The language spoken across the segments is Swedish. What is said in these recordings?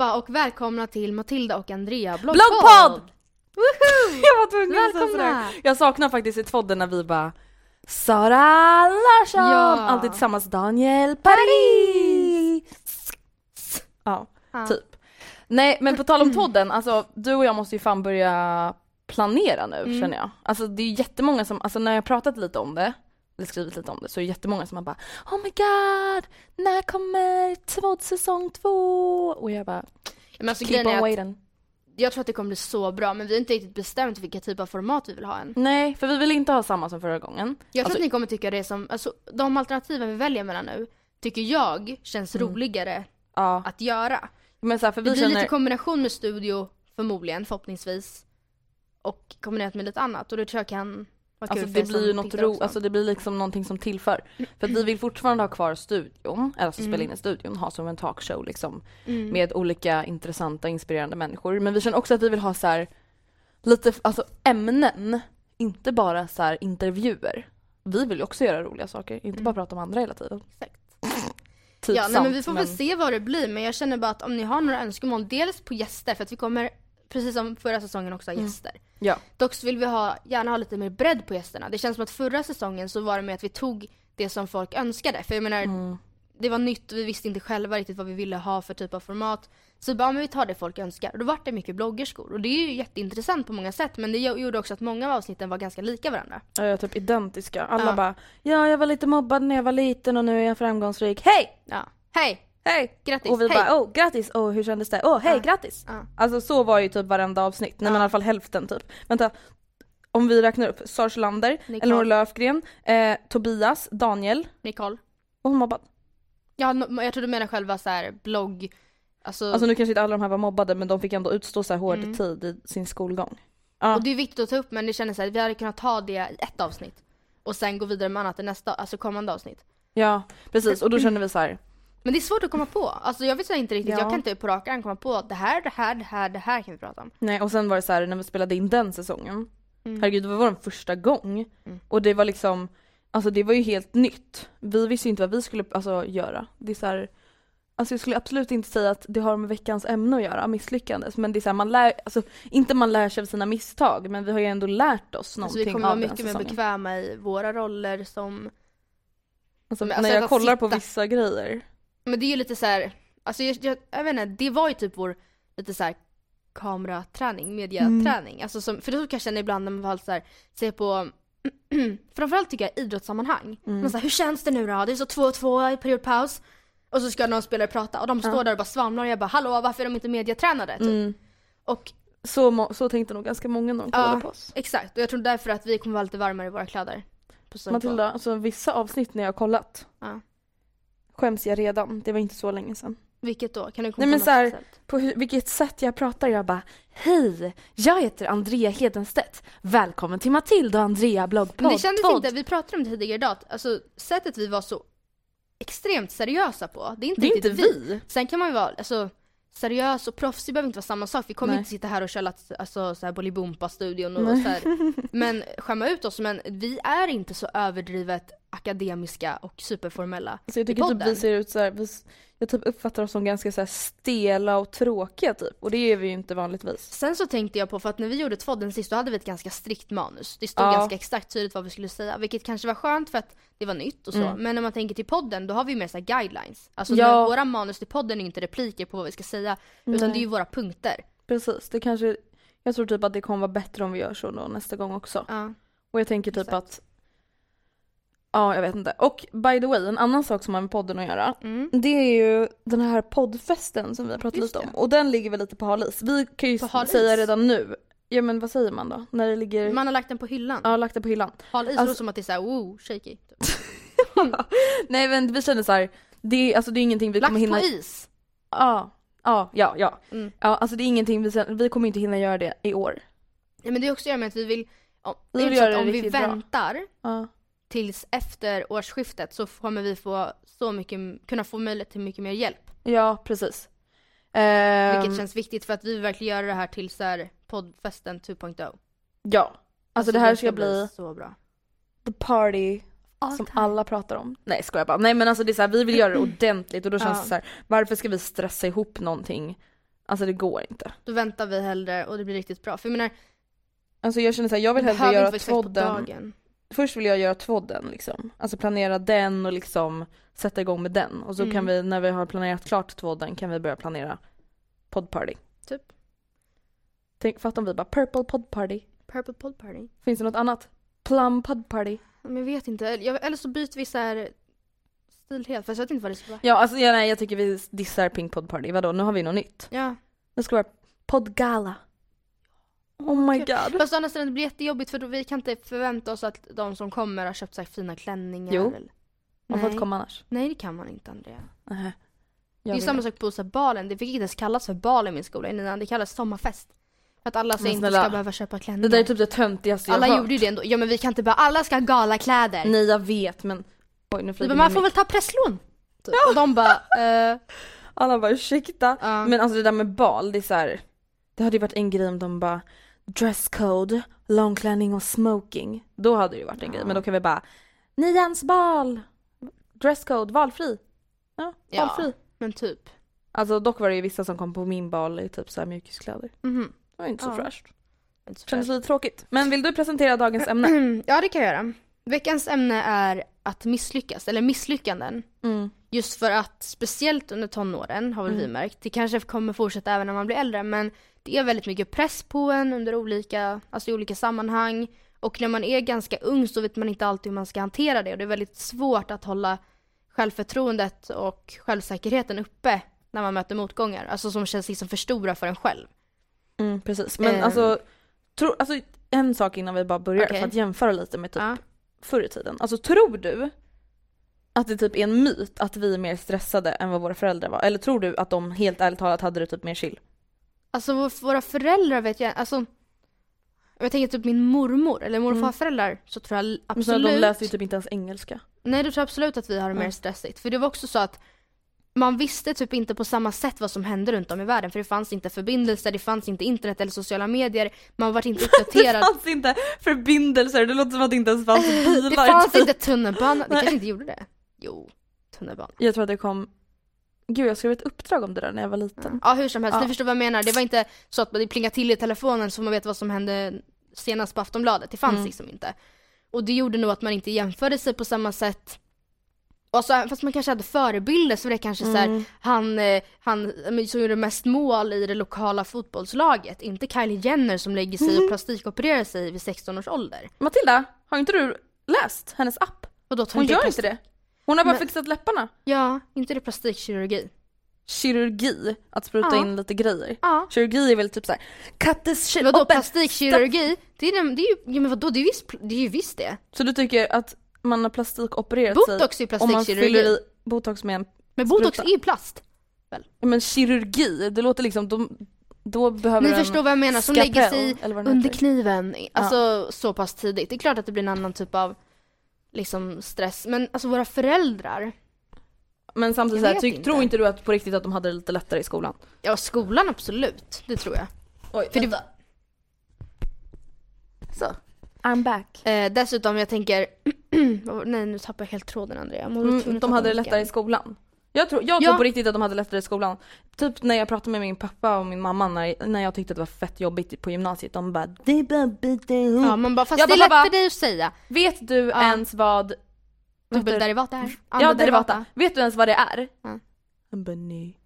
Allihopa och välkomna till Matilda och Andrea bloggpodd! Jag var tvungen att säga sådär. Jag saknar faktiskt i podden när vi bara Sara Larsson! Ja. Alltid tillsammans Daniel Paris! Ja, Ja. typ. Nej men på tal om podden, alltså du och jag måste ju fan börja planera nu Mm. känner jag. Alltså det är ju jättemånga som, alltså när jag pratat lite om det, eller skrivit lite om det, så är det jättemånga som har bara Oh my god, när kommer två, säsong två? Och jag bara Men alltså keep on waiting. jag tror att det kommer bli så bra men vi har inte riktigt bestämt vilka typ av format vi vill ha än. Nej, för vi vill inte ha samma som förra gången. Jag tror Alltså- att ni kommer tycka det som, alltså de alternativen vi väljer mellan nu tycker jag känns roligare Ja, att göra. men så här, för Det vi blir känner... lite kombination med studio förmodligen, förhoppningsvis. Och kombinerat med lite annat och det tror jag kan vara Alltså det blir ju något ro, alltså det blir liksom någonting som tillför. För vi vill fortfarande ha kvar studion, alltså spela Mm. in i studion, ha som en talkshow liksom. Mm. Med olika intressanta, inspirerande människor. Men vi känner också att vi vill ha så här lite, alltså ämnen. Inte bara så här intervjuer. Vi vill ju också göra roliga saker, inte bara prata om andra hela tiden. Exakt. Typ ja, nej, sant, men vi får väl se vad det blir men jag känner bara att om ni har några önskemål, dels på gäster för att vi kommer precis som förra säsongen också ha Mm. gäster. Ja. Dock så vill vi ha, gärna ha lite mer bredd på gästerna. Det känns som att förra säsongen så var det med att vi tog det som folk önskade. För jag menar, Mm. det var nytt och vi visste inte själva riktigt vad vi ville ha för typ av format. Så bara, men vi tar det folk önskar. Och då vart det mycket bloggerskor. Och det är ju jätteintressant på många sätt men det gjorde också att många av avsnitten var ganska lika varandra. Ja, är typ identiska. Alla Ja. bara ja jag var lite mobbad när jag var liten och nu är jag framgångsrik. Hej! Ja. Hej! Hej! Grattis! Och vi Hej! bara oh grattis, oh hur kändes det? Oh hej Ja. grattis! Ja. Alltså så var ju typ varenda avsnitt, nej Ja. men i alla fall hälften typ. Vänta, om vi räknar upp, Sara Solander, Nicole. Elinor Löfgren, eh, Tobias, Daniel, Nicole? var hon mobbad? Ja, jag tror du menar själva så här blogg... Alltså, Alltså nu kanske inte alla de här var mobbade men de fick ändå utstå så här hård Mm. tid i sin skolgång. Ja. Och det är viktigt att ta upp men det kändes så här, vi hade kunnat ta det i ett avsnitt. Och sen gå vidare med annat i nästa, alltså kommande avsnitt. ja precis och då känner vi så här. Men det är svårt att komma på. Alltså jag vet inte riktigt, Ja. jag kan inte på rak arm komma på att det här, det här, det här, det här kan vi prata om. nej och sen var det så här när vi spelade in den säsongen. Mm. Herregud det var vår första gång. Mm. Och det var liksom, alltså det var ju helt nytt. Vi visste ju inte vad vi skulle alltså, göra. Det är så här, alltså jag skulle absolut inte säga att det har med veckans ämne att göra, misslyckandes. Men det är så här, man lär, alltså inte man lär sig av sina misstag men vi har ju ändå lärt oss Alltså någonting vi kommer vara mycket mer bekväma i våra roller som... Alltså, alltså när jag att kollar på sitta- vissa grejer. Men det är ju lite så här, alltså jag, jag, jag vet inte, det var ju typ vår lite så här kameraträning, mediaträning. Alltså som, för det kan jag känna ibland när man så här, ser på Framförallt tycker jag idrottssammanhang. Man så här, hur känns det nu då? Det är så 2-2 i periodpaus. Och så ska någon spelare prata och de står där och bara svamlar och jag bara hallå varför är de inte mediatränade? Typ. Mm. Och Så, så tänkte nog ganska många när de kollade Ja. på oss. exakt, och jag tror därför att vi kommer vara lite varmare i våra kläder. På två. Matilda, alltså vissa avsnitt när jag har kollat Ja. Skäms jag redan. Det var inte så länge sedan. Vilket då? Kan du komma Nej, på något så här- speciellt? På hur, vilket sätt jag pratar, jag bara Hej! Jag heter Andrea Hedenstedt. Välkommen till Matilda och Andrea bloggpodd. Men det kändes Podd. inte, vi pratade om det tidigare idag, att, alltså sättet vi var så extremt seriösa på, det är inte Det är riktigt inte vi. Sen kan man ju vara, alltså seriös och proffsig behöver inte vara samma sak. Vi kommer Nej. inte sitta här och köra alltså, så här Bolibompa-studion och Nej. så här, men skämma ut oss. Men vi är inte så överdrivet akademiska och superformella Så jag tycker typ podden. vi ser ut så här, vi, jag typ uppfattar oss som ganska så stela och tråkiga typ. Och det är vi ju inte vanligtvis. Sen så tänkte jag på, för att när vi gjorde tvådden sist, då hade vi ett ganska strikt manus. Det stod Ja. ganska exakt tydligt vad vi skulle säga, vilket kanske var skönt för att det var nytt och så. Mm. Men när man tänker till podden, då har vi ju mer så guidelines. Alltså Ja. våra manus till podden är inte repliker på vad vi ska säga, utan Nej. det är ju våra punkter. Precis, det kanske, jag tror typ att det kommer vara bättre om vi gör så då nästa gång också. Ja. Och jag tänker typ Exakt. att Ja, jag vet inte. Och by the way, en annan sak som har med podden att göra. Mm. Det är ju den här poddfesten som vi har pratat Just lite om. det. Och den ligger väl lite på hal is. Vi kan ju säga redan nu. Ja men vad säger man då? När det ligger... Man har lagt den på hyllan. Ja, lagt det på hyllan. Hal is Alltså- låter som att det är såhär wow, shaky. Nej men vi känner så här. Det är, alltså det är ingenting vi Lagt kommer hinna... på is. Ja, ja, ja, ja. Mm. Ja, alltså det är ingenting vi, vi kommer inte hinna göra det i år. Ja, men det är också att göra med att vi vill, om, Vi vill det om vi riktigt bra. Tills efter årsskiftet så kommer vi få så mycket, kunna få möjlighet till mycket mer hjälp. Ja, precis. Ehm, Vilket känns viktigt för att vi vill verkligen göra det här till så här poddfesten 2.0. Ja. Alltså, det här ska bli så bra. the party All som time. alla pratar om. Nej skojar bara. Nej men alltså det är så här, vi vill göra det ordentligt och då känns Ja. det så här, varför ska vi stressa ihop någonting? Alltså det går inte. Då väntar vi hellre och det blir riktigt bra. För jag menar, Alltså jag känner så här, jag vill hellre göra inte Först vill jag göra tvådden liksom. Alltså planera den och liksom sätta igång med den. Och så Mm. kan vi, när vi har planerat klart tvådden kan vi börja planera poddparty. Typ. Tänk, fatta om vi bara purple poddparty. Purple Pod Party. Finns det något annat? Plum poddparty. Men jag vet inte. Jag, eller så byter vi så här stil helt. Fast jag vet inte vad det ska vara. Ja alltså ja, nej, jag tycker vi dissar Pink poddparty. Vadå nu har vi något nytt. Ja. Det ska vara poddgala. Oh my god. Fast å andra sidan det blir jättejobbigt för då vi kan inte förvänta oss att de som kommer har köpt så här fina klänningar. Jo. Eller... Man får Nej. inte komma annars. Nej det kan man inte Andrea. Nähä. Det är vill samma sak på så här, balen. Det fick inte ens kallas för bal i min skola innan. Det kallas sommarfest. För att alla så Men inte snälla, ska behöva köpa klänningar. Det där är typ det töntigaste jag alla hört. gjorde ju det ändå. Ja men vi kan inte bara, alla ska ha galakläder. Nej jag vet men Oj nu bara, man får väl ta presslån. Typ. Och de bara, eh, Alla bara ursäkta. ja. Men alltså det där med bal, det är så här. Det hade ju varit en grej om de bara dresscode, långklänning och smoking. Då hade det ju varit en grej. Men då kan vi bara nians bal, dresscode, valfri. Ja, Ja. valfri. men typ. Alltså dock var det ju vissa som kom på min bal i typ så här mjukiskläder. Mhm. Det var inte så Ja. fräscht. Kändes lite tråkigt. Men vill du presentera dagens ämne? ja det kan jag göra. Veckans ämne är att misslyckas, eller misslyckanden. Mm. Just för att speciellt under tonåren har väl vi Mm. märkt, det kanske kommer fortsätta även när man blir äldre men det är väldigt mycket press på en under olika, alltså i olika sammanhang. Och när man är ganska ung så vet man inte alltid hur man ska hantera det och det är väldigt svårt att hålla självförtroendet och självsäkerheten uppe när man möter motgångar. Alltså som känns liksom för stora för en själv. Mm, precis. Men Eh. alltså, tro, alltså en sak innan vi bara börjar Okej. för att jämföra lite med typ Ja. Förr i tiden. Alltså tror du att det typ är en myt att vi är mer stressade än vad våra föräldrar var? Eller tror du att de helt ärligt talat hade det typ mer chill? Alltså vår- våra föräldrar vet jag, alltså jag tänker typ min mormor eller morfar Mm. så tror jag Men så absolut de läser ju typ inte ens engelska. Nej, då tror jag absolut att vi har det mer Mm. stressigt. För det var också så att man visste typ inte på samma sätt vad som hände runt om i världen. För det fanns inte förbindelser, det fanns inte internet eller sociala medier. Man var inte Det uppdaterad. fanns inte förbindelser, det låter som att det inte ens fanns bilar. det fanns typ. inte tunnelbana. Det kanske inte gjorde det. Jo, tunnelbana. Jag tror att det kom... Gud jag skrev ett uppdrag om det där när jag var liten. Ja, hur som helst. Ja. Ni förstår vad jag menar. Det var inte så att det plingade till i telefonen så man vet vad som hände senast på Aftonbladet. Det fanns Mm. liksom inte. Och det gjorde nog att man inte jämförde sig på samma sätt. Och så, fast man kanske hade förebilder så var det kanske så här, han, eh, han men som gjorde mest mål i det lokala fotbollslaget. Inte Kylie Jenner som lägger sig och plastikopererar sig vid 16 års ålder. Matilda, har inte du läst hennes app? Och då tar Hon inte gör inte det. Hon har bara Men- fixat läpparna. Ja, inte det plastikkirurgi. Kirurgi, att spruta Ja. in lite grejer. Ja. Kirurgi är väl typ såhär, cut this shit Vadå plastikkirurgi? Det är, det är ju, ja, men vadå det är visst, det är ju visst det. Så du tycker att man har plastikopererat Botox sig är om man plastikkirurgi. botox med en Men botox spruta? är ju plast. Men kirurgi, det låter liksom, då, då behöver Ni förstår vad jag menar, som lägger sig under kniven, alltså så pass tidigt. Det är klart att det blir en annan typ av liksom stress. Men alltså våra föräldrar, Men samtidigt så här, inte. tror inte du att på riktigt att de hade det lite lättare i skolan? ja skolan absolut, det tror jag. Oj, För det- Så. I'm back. Eh, dessutom jag tänker, nej nu tappar jag helt tråden Andrea. Mm, de hade det lättare i skolan. Jag tror, jag Ja. tror på riktigt att de hade lättare i skolan. Typ när jag pratade med min pappa och min mamma när, när jag tyckte att det var fett jobbigt på gymnasiet. De bara det är bara byta ihop. Ja man bara, fast Jag det är lätt för dig att säga. Vet du Ja. ens vad... Dubbelderivat är. Ja, derivata. Vet du ens vad det är? Ja. Han bara nej.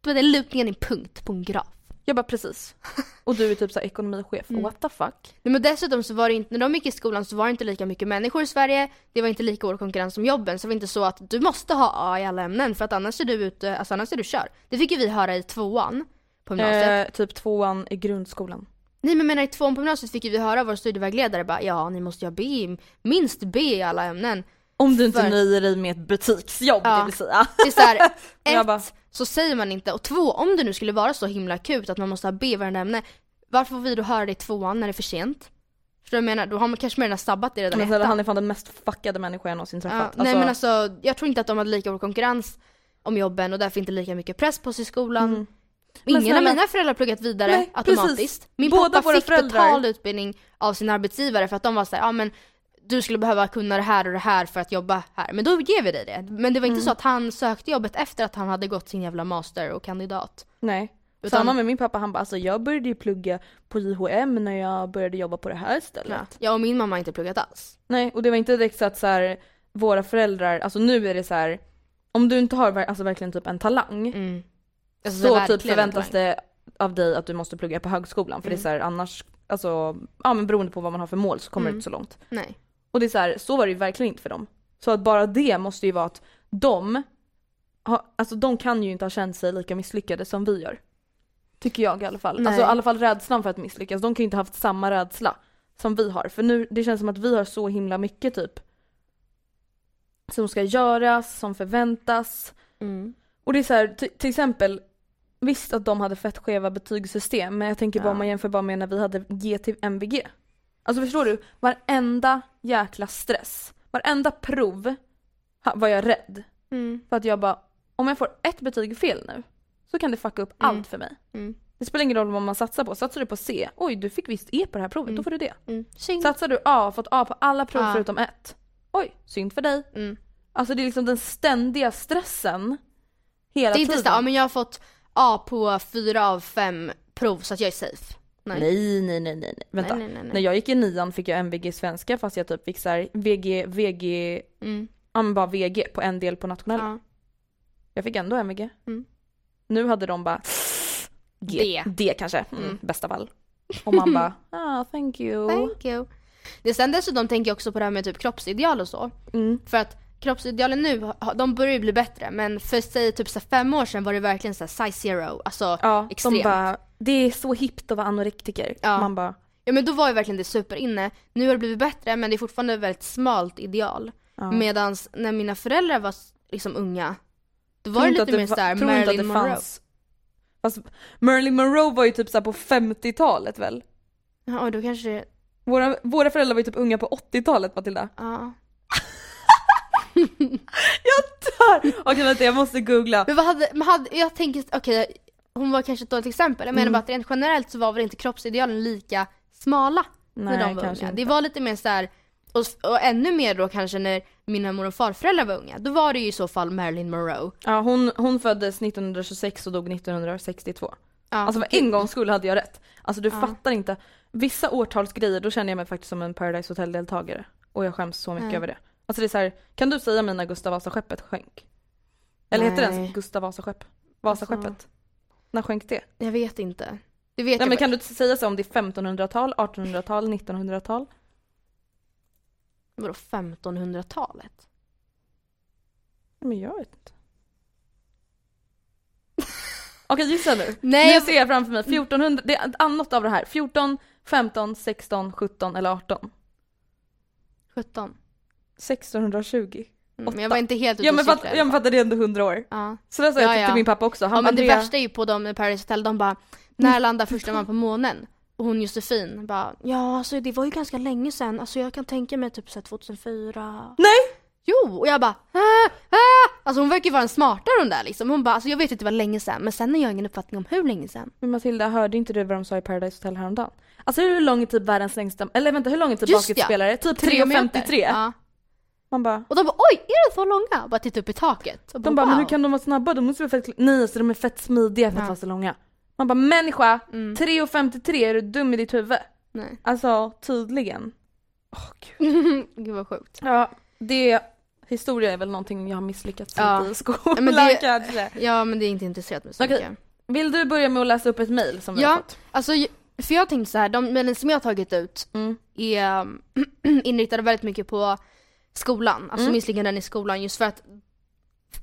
Det är lutningen i punkt på en graf. Jag bara precis. Och du är typ så här ekonomichef. Mm. What the fuck? Nej, men dessutom så var det inte, när de gick i skolan så var det inte lika mycket människor i Sverige. Det var inte lika hård konkurrens som jobben. Så det var inte så att du måste ha A i alla ämnen för att annars är du ute, alltså annars är du kör. Det fick ju vi höra i tvåan på gymnasiet. Eh, typ tvåan i grundskolan. Nej men menar i tvåan på gymnasiet fick ju vi höra vår studievägledare bara ja ni måste ha B, minst B i alla ämnen. Om du inte För- nöjer dig med ett butiksjobb Ja. det vill säga. Det är såhär, Jag ett, bara- så säger man inte och två, om det nu skulle vara så himla akut att man måste ha B varje ämne, varför får vi då höra det i tvåan när det är för sent? För jag menar, då har man kanske mer än sabbat det redan Men ettan. han är fan den mest fuckade människa jag någonsin Ja, träffat. nej men alltså, jag tror inte att de hade lika hård konkurrens om jobben och därför inte lika mycket press på sig i skolan. Mm. Ingen snälla- av mina föräldrar har pluggat vidare Nej, automatiskt. precis. Min Båda pappa fick föräldrar- betald utbildning av sin arbetsgivare för att de var såhär, ja men du skulle behöva kunna det här och det här för att jobba här. Men då ger vi dig det. Men det var inte Mm. så att han sökte jobbet efter att han hade gått sin jävla master och kandidat. Nej. Utan- Samma med min pappa, han bara alltså jag började ju plugga på JHM när jag började jobba på det här stället. Ja. och min mamma har inte pluggat alls. Nej och det var inte direkt så att så här, våra föräldrar, alltså nu är det så här. om du inte har alltså verkligen typ en talang Mm. Alltså, så typ förväntas det av dig att du måste plugga på högskolan för det är Mm. så här, annars, alltså ja men beroende på vad man har för mål så kommer Mm. det inte så långt. Nej. Och det är så här, så var det ju verkligen inte för dem. Så att bara det måste ju vara att de, har, alltså de kan ju inte ha känt sig lika misslyckade som vi gör. Tycker jag i alla fall. Nej. Alltså i alla fall rädslan för att misslyckas. De kan ju inte ha haft samma rädsla som vi har. För nu, det känns som att vi har så himla mycket typ som ska göras, som förväntas. Mm. Och det är så här, till exempel Visst att de hade fett skeva betygssystem men jag tänker bara Ja. om man jämför bara med när vi hade G till MVG. Alltså förstår du? Varenda jäkla stress, varenda prov var jag rädd. Mm. För att jag bara, om jag får ett betyg fel nu så kan det fucka upp Mm. allt för mig. Mm. Det spelar ingen roll vad man satsar på. Satsar du på C, oj du fick visst E på det här provet, Mm. då får du det. Mm. Satsar du A, fått A på alla prov Ja. förutom ett, oj synd för dig. Mm. Alltså det är liksom den ständiga stressen hela Det är inte tiden. så ja men jag har fått A på fyra av fem prov så att jag är safe. Nej. Nej, nej, nej, nej. Vänta. Nej, nej, nej. När jag gick i nian fick jag MVG i svenska fast jag typ fick såhär VG, VG, Mm. ja men bara VG på en del på nationella. Ja. Jag fick ändå MVG. Mm. Nu hade de bara G. D. D kanske, mm, Mm. bästa fall. Och man bara, ah thank you. Thank you. Det sen dessutom tänker jag också på det här med typ kroppsideal och så. Mm. För att kroppsidealen nu, de börjar ju bli bättre men för säg typ så fem år sedan var det verkligen så här size zero, alltså Ja, extremt. de bara, det är så hippt att vara anorektiker. Ja. Man bara, Ja men då var ju verkligen det superinne. Nu har det blivit bättre men det är fortfarande ett väldigt smalt ideal. ja. Medans när mina föräldrar var liksom unga, då Tror var det inte lite mer såhär tror Marilyn det Monroe. fanns- Fast Marilyn Monroe var ju typ såhär på 50-talet väl? Ja då kanske det, Våra, våra föräldrar var ju typ unga på 80-talet Matilda. ja. Jag dör! Okej vänta jag måste googla. Men vad hade, hade jag tänker, okej hon var kanske ett dåligt exempel. Jag menar Mm. bara att rent generellt så var väl inte kroppsidealen lika smala när de var unga. inte. Det var lite mer så här och, och ännu mer då kanske när mina mor och farföräldrar var unga. Då var det ju i så fall Marilyn Monroe. Ja hon, hon föddes 1926 och dog 1962. Ja, Alltså för en gångs skull hade jag rätt. Alltså du fattar inte. Vissa årtalsgrejer då känner jag mig faktiskt som en Paradise Hotel-deltagare. Och jag skäms så mycket Ja. över det. Alltså det är så här, kan du säga mig när Gustav Vasa-skeppet sjönk? Eller heter det Nej. ens Gustav Vasa-skepp? Vasaskeppet? När sjönk det? Jag vet inte. Det vet Nej jag men kan du säga så om det är 1500-tal, 1800-tal, 1900-tal? Vadå 1500-talet? Men jag vet inte. Okej gissa nu. Nej, nu ser jag framför mig 1400, det är annat av det här. 14, 15, 16, 17 eller 18. 17. 1620. Mm, men jag var inte helt ute Ja och men, fatt, ja, men fattar det är ändå 100 år. Ja. Så det sa jag Ja, till ja. min pappa också. Han ja men det Andrea, värsta är ju på dem i Paris Hotel, de bara När landar första man på månen? Och hon Josefin bara Ja alltså det var ju ganska länge sedan, alltså jag kan tänka mig typ så här 2004 Nej! Jo! Och jag bara ah, ah! Alltså hon verkar ju vara den smartare hon där liksom. Hon bara alltså jag vet inte det var länge sedan men sen har jag ingen uppfattning om hur länge sedan. Men Matilda, hörde inte du vad de sa i Paradise Hotel häromdagen? Alltså hur lång är typ världens längsta, eller vänta hur lång är typ Just ja. basketspelare? Typ Tre meter. 3,53? Ja. Man bara, Och de bara oj, är de så långa? Och bara titta upp i taket. De bara, men hur kan de vara snabba? De måste vara fett, nej så de är fett smidiga för att Ja. vara så långa. Man bara, människa, Mm. 3,53 är du dum i ditt huvud? Nej. Alltså tydligen. Åh gud. Gud vad sjukt. Ja, det, historia är väl någonting jag har misslyckats Ja. lite i skolan Ja, men det- kanske. Ja men det är inte intresserat mig så Okej. mycket. Vill du börja med att läsa upp ett mail som vi har Ja, fått? alltså för jag tänkte så här, de mejlen som jag har tagit ut Mm. är inriktade väldigt mycket på skolan, alltså Mm. misslyckanden i skolan just för att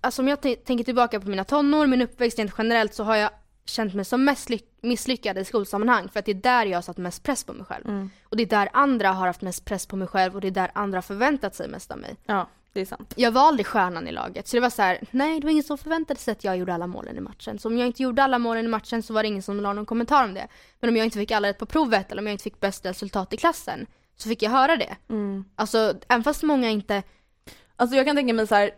Alltså om jag tänker tillbaka på mina tonår, min uppväxt rent generellt så har jag känt mig som mest ly- misslyckad i skolsammanhang för att det är där jag har satt mest press på mig själv. Mm. Och det är där andra har haft mest press på mig själv och det är där andra har förväntat sig mest av mig. Ja, det är sant. Jag var aldrig stjärnan i laget så det var så här: nej det var ingen som förväntade sig att jag gjorde alla målen i matchen. Så om jag inte gjorde alla målen i matchen så var det ingen som la någon kommentar om det. Men om jag inte fick alla rätt på provet eller om jag inte fick bäst resultat i klassen så fick jag höra det. Mm. Alltså även fast många inte, Alltså jag kan tänka mig så här.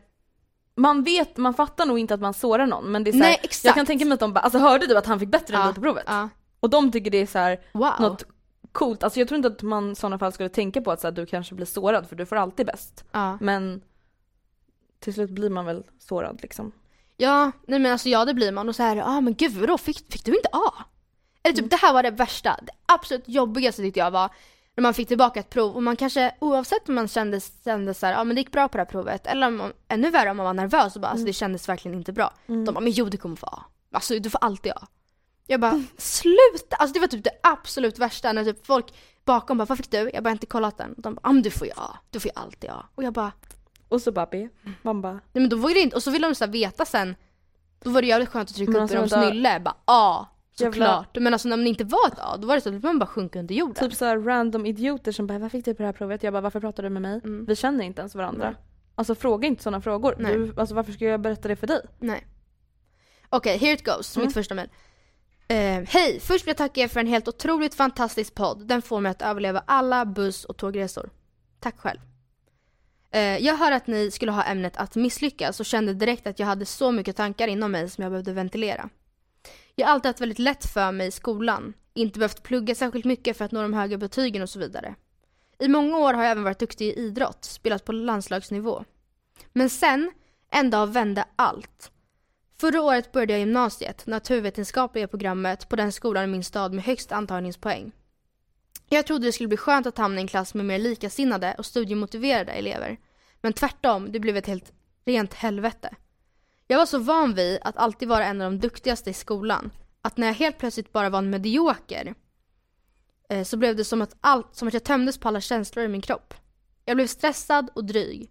Man vet, man fattar nog inte att man sårar någon men det är så här, Nej, exakt. Jag kan tänka mig att de bara, alltså hörde du att han fick bättre Ja, dig på provet? ja. Och de tycker det är så här wow. något coolt, alltså jag tror inte att man i sådana fall skulle tänka på att så här, du kanske blir sårad för du får alltid bäst. Ja. Men till slut blir man väl sårad liksom. ja, nej men alltså ja det blir man och så här, ja ah, men gud vadå fick, fick du inte A? Eller typ det här var det värsta, det absolut jobbigaste tyckte jag var när man fick tillbaka ett prov och man kanske oavsett om man kände, kände så här, ja men det gick bra på det här provet eller om ännu värre om man var nervös och bara alltså det kändes verkligen inte bra. De bara men jo du kommer få A. Alltså du får alltid A. Jag bara sluta! Alltså det var typ det absolut värsta när typ folk bakom bara vad fick du? Jag bara inte kollat den. De bara ah, men du får ju A. Du får ju alltid A. Och jag bara Och så bara B. Man bara, nej men då var det inte, och så ville de så veta sen. Då var det jävligt skönt att trycka upp i alltså, deras vänta. nylle, bara A. Jävla- Såklart. Men alltså när det inte var ett A, då var det så att man bara sjunker under jorden. typ så här random idioter som bara, vad fick du på det här provet? Jag bara, varför pratar du med mig? Mm. Vi känner inte ens varandra. Nej. Alltså fråga inte sådana frågor. Nej. Du, alltså varför ska jag berätta det för dig? Nej. Okej, here it goes. Mm. Mitt första mejl. Eh, Hej! Först vill jag tacka er för en helt otroligt fantastisk podd. Den får mig att överleva alla buss och tågresor. Tack själv. Eh, jag hör att ni skulle ha ämnet att misslyckas och kände direkt att jag hade så mycket tankar inom mig som jag behövde ventilera. Jag har alltid haft väldigt lätt för mig i skolan. Inte behövt plugga särskilt mycket för att nå de höga betygen och så vidare. I många år har jag även varit duktig i idrott, spelat på landslagsnivå. Men sen, en dag vände allt. Förra året började jag gymnasiet, naturvetenskapliga programmet, på den skolan i min stad med högst antagningspoäng. Jag trodde det skulle bli skönt att hamna i en klass med mer likasinnade och studiemotiverade elever. Men tvärtom, det blev ett helt rent helvete. Jag var så van vid att alltid vara en av de duktigaste i skolan, att när jag helt plötsligt bara var en medioker eh, så blev det som att, allt, som att jag tömdes på alla känslor i min kropp. Jag blev stressad och dryg.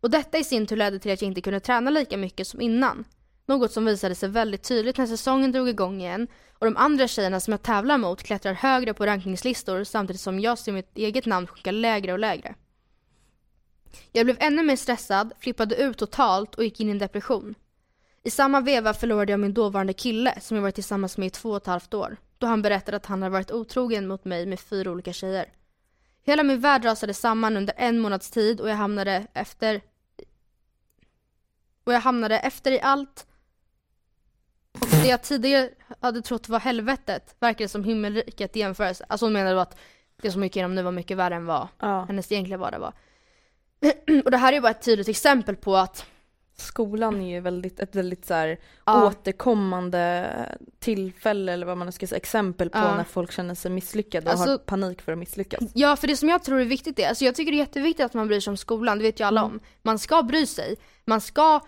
Och detta i sin tur ledde till att jag inte kunde träna lika mycket som innan. Något som visade sig väldigt tydligt när säsongen drog igång igen och de andra tjejerna som jag tävlar mot klättrar högre på rankningslistor samtidigt som jag ser mitt eget namn sjunka lägre och lägre. Jag blev ännu mer stressad, flippade ut totalt och gick in i en depression. I samma veva förlorade jag min dåvarande kille som jag varit tillsammans med i två och ett halvt år. Då han berättade att han hade varit otrogen mot mig med fyra olika tjejer. Hela min värld rasade samman under en månads tid och jag hamnade efter och jag hamnade efter i allt och det jag tidigare hade trott var helvetet verkade som himmelriket i jämförelse. Alltså hon menade då att det som gick igenom nu var mycket värre än vad Ja. hennes egentliga vardag var. och det här är bara ett tydligt exempel på att skolan är ju väldigt, ett väldigt så här Ja. återkommande tillfälle eller vad man ska säga, exempel på Ja. när folk känner sig misslyckade och har Alltså- panik för att misslyckas. Ja, för det som jag tror är viktigt är, alltså jag tycker det är jätteviktigt att man bryr sig om skolan, det vet ju alla Mm. om. Man ska bry sig, man ska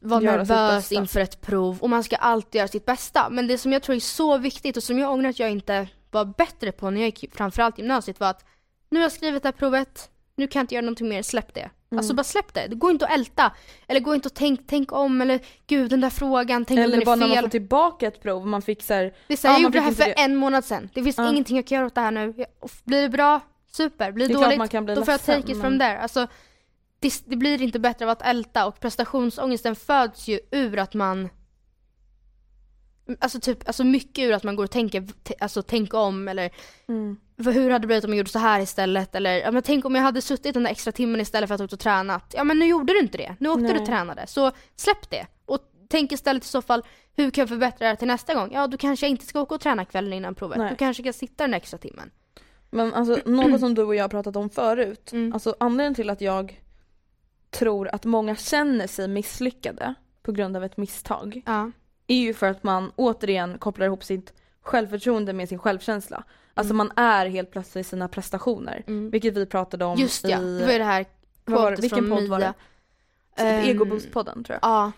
vara Göra nervös inför ett prov och man ska alltid göra sitt bästa. Men det som jag tror är så viktigt och som jag ångrar att jag inte var bättre på när jag gick framförallt gymnasiet var att nu har jag skrivit det här provet, nu kan jag inte göra någonting mer, släpp det. Mm. Alltså bara släpp det, det går inte att älta. Eller gå inte och tänk, tänk om, eller gud den där frågan, tänk om Eller den bara är när man fel. får tillbaka ett prov och man fick så här, Det är så här, Ja, jag gjorde det här för det. en månad sedan. Det finns Ja. ingenting jag kan göra åt det här nu. Blir det bra? Super. Blir det, Det dåligt? bli då får jag take it men- from there. Alltså, det, det blir inte bättre av att älta och prestationsångesten föds ju ur att man Alltså typ, alltså mycket ur att man går och tänker, alltså tänka om eller mm. Hur hade det blivit om jag gjorde så här istället? Eller ja, men tänk om jag hade suttit den där extra timmen istället för att ut och tränat. Ja men nu gjorde du inte det. Nu åkte du Nej. och tränade. Så släpp det. Och tänk istället i så fall, hur kan jag förbättra det här till nästa gång? Ja då kanske jag inte ska åka och träna kvällen innan provet. Nej. Du kanske kan sitta den extra timmen. Men alltså något som du och jag har pratat om förut, Mm. alltså anledningen till att jag tror att många känner sig misslyckade på grund av ett misstag Ja. är ju för att man återigen kopplar ihop sitt självförtroende med sin självkänsla. Alltså man är helt plötsligt sina prestationer. Mm. Vilket vi pratade om Just ja, i det var ju det här var det? Vilken podd var Mia. det? Ehm, typ Egoboost-podden tror jag. Ja,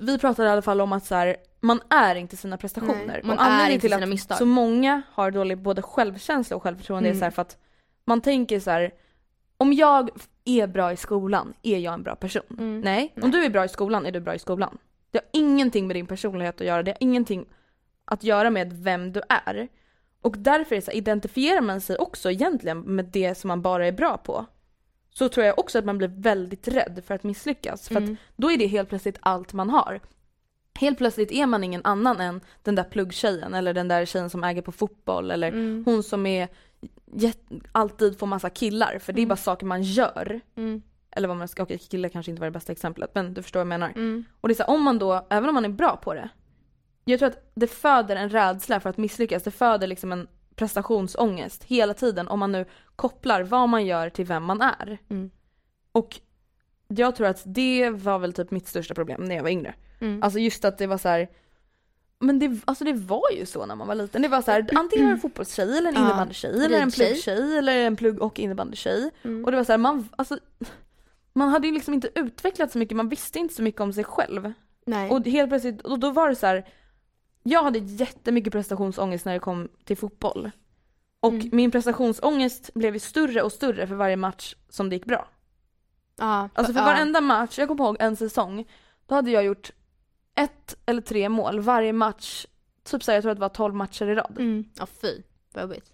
Vi pratade i alla fall om att så här, man är inte sina prestationer. Nej, man och är inte till sina att misstag. så många har dålig både självkänsla och självförtroende är Mm. så här för att man tänker så här. om jag är bra i skolan, är jag en bra person? Mm. Nej. Nej. Om du är bra i skolan, är du bra i skolan. Det har ingenting med din personlighet att göra, det har ingenting att göra med vem du är. Och därför så här, identifierar man sig också egentligen med det som man bara är bra på. Så tror jag också att man blir väldigt rädd för att misslyckas. För att Mm. då är det helt plötsligt allt man har. Helt plötsligt är man ingen annan än den där pluggtjejen eller den där tjejen som äger på fotboll eller Mm. hon som är alltid får massa killar för det är Mm. bara saker man gör. Mm. Eller vad man ska, okej killar kanske inte var det bästa exemplet men du förstår vad jag menar. Mm. Och det är så här, om man då, även om man är bra på det. Jag tror att det föder en rädsla för att misslyckas, det föder liksom en prestationsångest hela tiden om man nu kopplar vad man gör till vem man är. Mm. Och jag tror att det var väl typ mitt största problem när jag var yngre. Mm. Alltså just att det var så här. Men det, alltså det var ju så när man var liten. Det var så här, antingen var det en fotbollstjej eller en Ja, innebandykej eller en pluggtjej eller en plugg och innebandykej. Mm. Och det var så här, man, alltså, man hade ju liksom inte utvecklat så mycket, man visste inte så mycket om sig själv. Nej. Och helt plötsligt, och då var det så här. Jag hade jättemycket prestationsångest när det kom till fotboll. Och Mm. min prestationsångest blev ju större och större för varje match som det gick bra. ja, Alltså för ja. varenda match, jag kommer ihåg en säsong, då hade jag gjort ett eller tre mål varje match. Typ såhär, jag tror att det var 12 matcher i rad. Mm. Ja fy, vad jobbigt.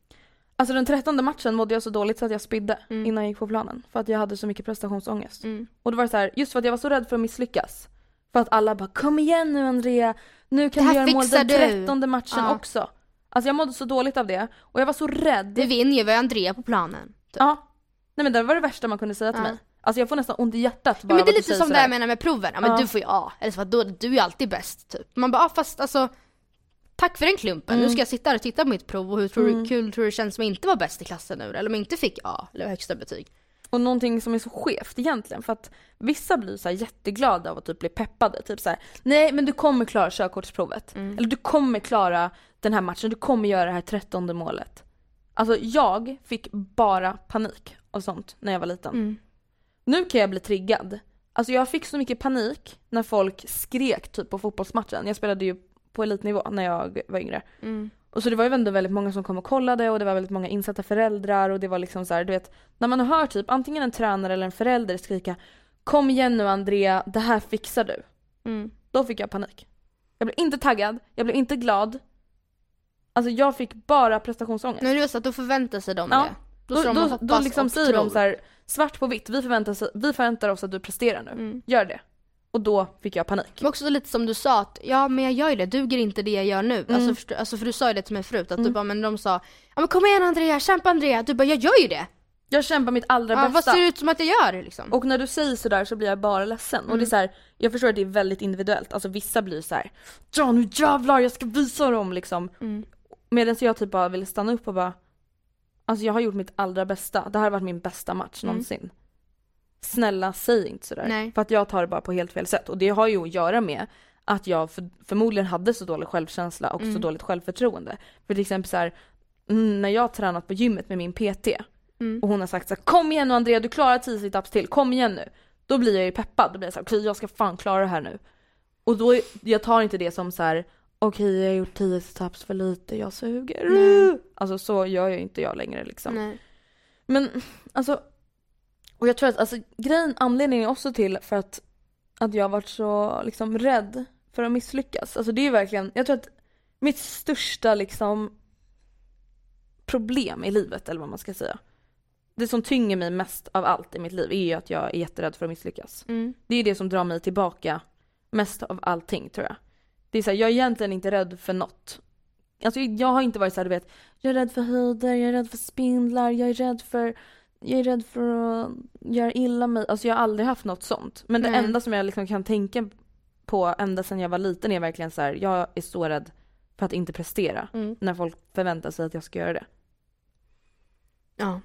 Alltså den trettonde matchen mådde jag så dåligt så att jag spydde Mm. innan jag gick på planen. För att jag hade så mycket prestationsångest. Mm. Och då var det så här, just för att jag var så rädd för att misslyckas. För att alla bara kom igen nu Andrea, nu kan du göra mål den du." trettonde matchen Ja. också. Alltså jag mådde så dåligt av det. Och jag var så rädd. Det vinner ju, vi har Andrea på planen. Typ. Ja. Nej men det var det värsta man kunde säga till Ja. mig. Alltså jag får nästan ont i hjärtat Ja, bara men av det är lite som det jag menar med proven, ja men Ja. du får ju A. Eller så, då, du är alltid bäst typ. Man bara, ah, fast alltså Tack för den klumpen, Mm. nu ska jag sitta här och titta på mitt prov och hur tror Mm. du, kul tror du det känns om jag inte var bäst i klassen nu eller om jag inte fick A eller högsta betyg. Och någonting som är så skevt egentligen för att vissa blir så jätteglada av att typ bli peppade. Typ så här: nej men du kommer klara körkortsprovet. Mm. Eller du kommer klara den här matchen, du kommer göra det här trettonde målet. Alltså jag fick bara panik av sånt när jag var liten. Mm. Nu kan jag bli triggad. Alltså jag fick så mycket panik när folk skrek typ på fotbollsmatchen. Jag spelade ju på elitnivå när jag var yngre. Mm. Och så det var ju ändå väldigt många som kom och kollade och det var väldigt många insatta föräldrar och det var liksom så här, du vet, när man hör typ antingen en tränare eller en förälder skrika Kom igen nu Andrea, det här fixar du. Mm. Då fick jag panik. Jag blev inte taggad, jag blev inte glad. Alltså jag fick bara prestationsångest. Men så att då förväntar sig de Ja. det. Då, då, då, då liksom säger de så här, svart på vitt, vi förväntar, oss- vi förväntar oss att du presterar nu. Mm. Gör det. Och då fick jag panik. Men också lite som du sa att, ja men jag gör ju det, duger inte det jag gör nu? Mm. Alltså, förstå, alltså för du sa ju det till mig förut, att du bara, men de sa Ja men kom igen Andrea, kämpa Andrea! Du bara, jag gör ju det! Jag kämpar mitt allra Ja, vad bästa. ser det ut som att jag gör liksom? Och när du säger sådär så blir jag bara ledsen. Och det är så här, jag förstår att det är väldigt individuellt. Alltså vissa blir så här, ja nu jävlar jag ska visa dem liksom. Mm. Medan jag typ bara vill stanna upp och bara, alltså jag har gjort mitt allra bästa. Det här har varit min bästa match Mm. någonsin. Snälla säg inte sådär. Nej. För att jag tar det bara på helt fel sätt. Och det har ju att göra med att jag för, förmodligen hade så dålig självkänsla och så Mm. dåligt självförtroende. För till exempel så här, mm, när jag har tränat på gymmet med min PT Mm. och hon har sagt så här, kom igen nu Andrea du klarar 10 situps till, kom igen nu. Då blir jag ju peppad, då blir jag så här, okej jag ska fan klara det här nu. Och då, jag tar inte det som så här, okej jag har gjort 10 situps för lite, jag suger. Nej. Alltså så gör ju inte jag längre liksom. Nej. Men alltså, och jag tror att alltså, grejen, anledningen också till för att, att jag har varit så liksom rädd för att misslyckas. Alltså det är ju verkligen, jag tror att mitt största liksom problem i livet eller vad man ska säga. Det som tynger mig mest av allt i mitt liv är ju att jag är jätterädd för att misslyckas. Mm. Det är det som drar mig tillbaka mest av allting tror jag. Det är så här, jag är egentligen inte rädd för något. Alltså jag har inte varit så här, du vet, jag är rädd för höjder, jag är rädd för spindlar, jag är rädd för jag är rädd för att göra illa mig. Alltså jag har aldrig haft något sånt. Men det Nej. enda som jag liksom kan tänka på ända sedan jag var liten är verkligen så här, jag är så rädd för att inte prestera. Mm. När folk förväntar sig att jag ska göra det. Ja.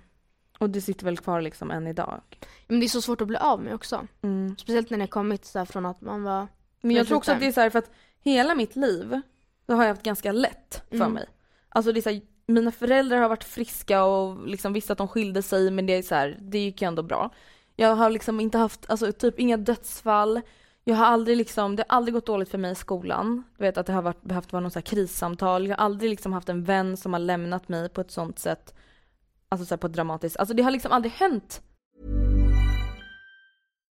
Och det sitter väl kvar liksom än idag. Men det är så svårt att bli av med också. Mm. Speciellt när det kommit så från att man var... Men jag tror också att det är så här för att hela mitt liv så har jag haft ganska lätt för Mm. mig. Alltså det är så här, mina föräldrar har varit friska och liksom visste att de skilde sig men det är så här, det gick ju ändå bra. Jag har liksom inte haft, alltså typ inga dödsfall. Jag har aldrig liksom, det har aldrig gått dåligt för mig i skolan. Du vet att det har varit, behövt vara någon så här krissamtal. Jag har aldrig liksom haft en vän som har lämnat mig på ett sånt sätt. Alltså så här på ett dramatiskt, alltså det har liksom aldrig hänt.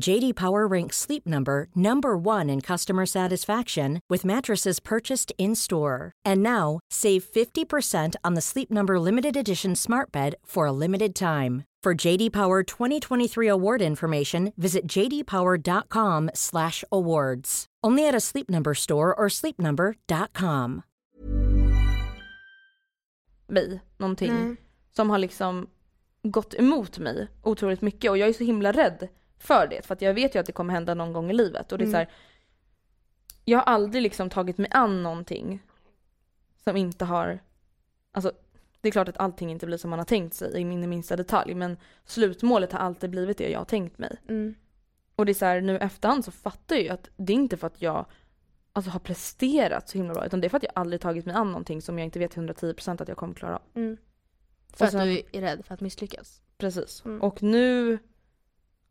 JD Power ranks Sleep Number number 1 in customer satisfaction with mattresses purchased in-store. And now, save 50% on the Sleep Number limited edition Smart Bed for a limited time. For JD Power 2023 award information, visit jdpower.com/awards. Only at a Sleep Number store or sleepnumber.com. mig någonting Nej. som har liksom gått emot mig otroligt mycket och jag är så himla rädd för det för att jag vet ju att det kommer hända någon gång i livet och det är Mm. så här, Jag har aldrig liksom tagit mig an någonting som inte har, alltså det är klart att allting inte blir som man har tänkt sig i min minsta detalj men slutmålet har alltid blivit det jag har tänkt mig. Mm. Och det är så här, nu efterhand så fattar jag ju att det är inte för att jag alltså, har presterat så himla bra utan det är för att jag aldrig tagit mig an någonting som jag inte vet 110% att jag kommer klara av. Mm. För Och att sen- du är rädd för att misslyckas. Precis. Mm. Och nu,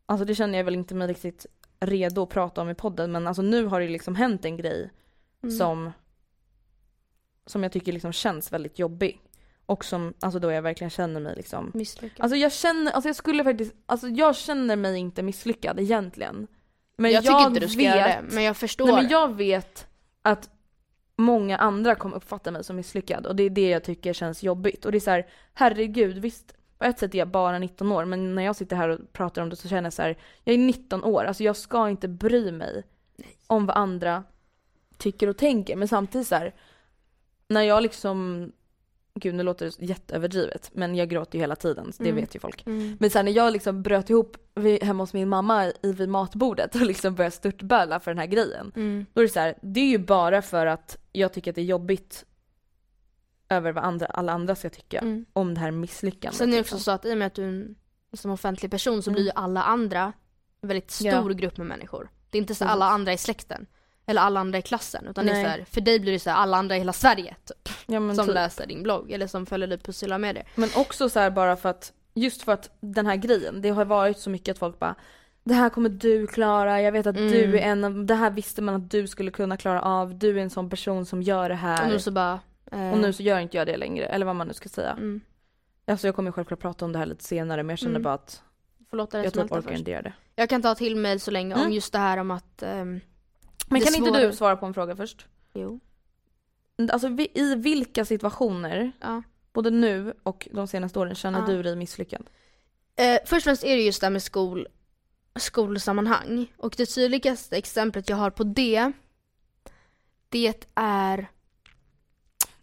alltså det känner jag väl inte mig riktigt redo att prata om i podden men alltså nu har det liksom hänt en grej Mm. som, som jag tycker liksom känns väldigt jobbig. Och som, alltså då jag verkligen känner mig liksom Misslyckas. Alltså jag känner, alltså jag skulle faktiskt, alltså jag känner mig inte misslyckad egentligen. Men jag tycker inte du ska göra det, men jag förstår. Nej men jag vet att många andra kommer uppfatta mig som misslyckad och det är det jag tycker känns jobbigt. Och det är så här, herregud, visst på ett sätt är jag bara 19 år men när jag sitter här och pratar om det så känner jag så här, jag är 19 år, alltså jag ska inte bry mig om vad andra tycker och tänker. Men samtidigt så här, när jag liksom, gud nu låter det jätteöverdrivet men jag gråter ju hela tiden, det Mm. vet ju folk. Mm. Men sen när jag liksom bröt ihop vid, hemma hos min mamma i, vid matbordet och liksom började störtböla för den här grejen. Mm. Då är det så här, det är ju bara för att jag tycker att det är jobbigt över vad andra, alla andra ska tycka Mm. om det här misslyckandet. Sen är det liksom. också så att i och med att du är en som offentlig person så Mm. blir ju alla andra en väldigt stor Ja. grupp med människor. Det är inte så alla andra i släkten. eller alla andra i klassen. Utan det är Nej. så här, för dig blir det så här, alla andra i hela Sverige typ, Ja, som typ. läser din blogg eller som följer dig på sociala medier. Men också så här bara för att, just för att den här grejen, det har varit så mycket att folk bara det här kommer du klara, jag vet att Mm. du är en av, det här visste man att du skulle kunna klara av, du är en sån person som gör det här. Och så bara... Eh, Och nu så gör inte jag det längre, eller vad man nu ska säga. mm, Alltså jag kommer självklart prata om det här lite senare men jag känner Mm. bara att jag tror smälta jag orkar inte göra det. Jag kan ta till mig så länge om Mm. just det här om att... ehm, Men kan inte svåra- du svara på en fråga först? jo. Alltså i vilka situationer, Ja. både nu och de senaste åren, känner Ja. du dig misslyckad? Eh, först och främst är det just det här med skol, skolsammanhang. Och det tydligaste exemplet jag har på det, det är...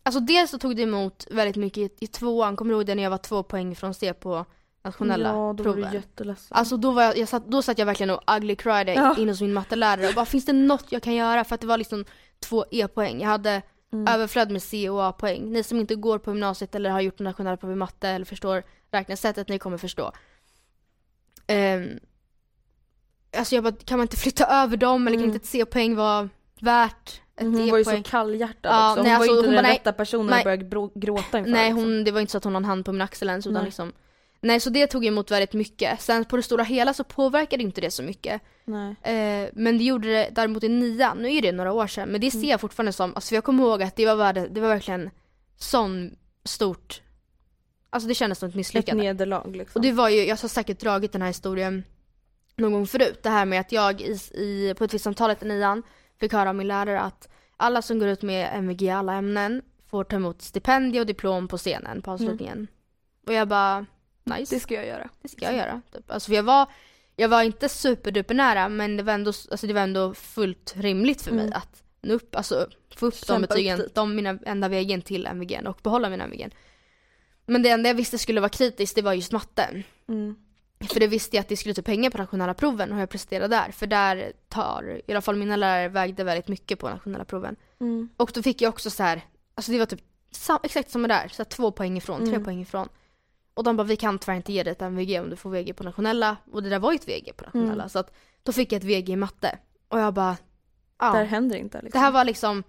Alltså dels så tog det emot väldigt mycket i, i tvåan, kommer du ihåg det när jag var två poäng från C på nationella ja, då var du proven? jätteledsen. Alltså då, var jag, jag satt, då satt jag verkligen och ugly cried Ja. inne hos min mattelärare och bara finns det något jag kan göra? För att det var liksom två E-poäng. Jag hade Mm. överflöd med C och A-poäng. Ni som inte går på gymnasiet eller har gjort nationella prov i matte eller förstår räknesättet, ni kommer förstå. Um, alltså jag bara, kan man inte flytta över dem eller kan Mm. inte ett C-poäng vara värt Hon var ju så kallhjärtad Ja, också. Hon nej, var alltså, ju inte hon den bara, rätta personen nej. att börja gråta inför. Nej, liksom. hon, det var inte så att hon har en hand på min axel ens utan Nej. liksom Nej så det tog emot väldigt mycket. Sen på det stora hela så påverkade inte det så mycket. Eh, men det gjorde det däremot i nian, nu är det några år sedan, men det ser Mm. jag fortfarande som, alltså jag kommer ihåg att det var, värde, det var verkligen sån stort, alltså det kändes som ett Ett misslyckande. nederlag liksom. Och det var ju, jag har säkert dragit den här historien någon gång förut, det här med att jag i, i, på ett visst samtalet i nian fick höra av min lärare att alla som går ut med MVG i alla ämnen får ta emot stipendium och diplom på scenen på avslutningen. Och jag bara, nice det ska jag göra. det ska jag göra. Typ. Alltså jag var, jag var inte superduper nära men det var ändå, alltså det var ändå fullt rimligt för mig Mm. att nå upp, alltså få upp de Kämpa upp betygen, dit. de mina enda vägen till MVG och behålla mina MVG. Men det enda jag visste skulle vara kritiskt det var just matten. Mm. För det visste jag att det skulle ta pengar på nationella proven och hur jag presterade där. För där tar, i alla fall mina lärare vägde väldigt mycket på nationella proven. Mm. Och då fick jag också så här, alltså det var typ sam, exakt samma där, så här två poäng ifrån, tre Mm. poäng ifrån. Och de bara, vi kan tyvärr inte ge dig ett MVG om du får VG på nationella. Och det där var ju ett VG på nationella. Mm. Så att då fick jag ett VG i matte. Och jag bara, ja. Där händer inte liksom. det här var liksom,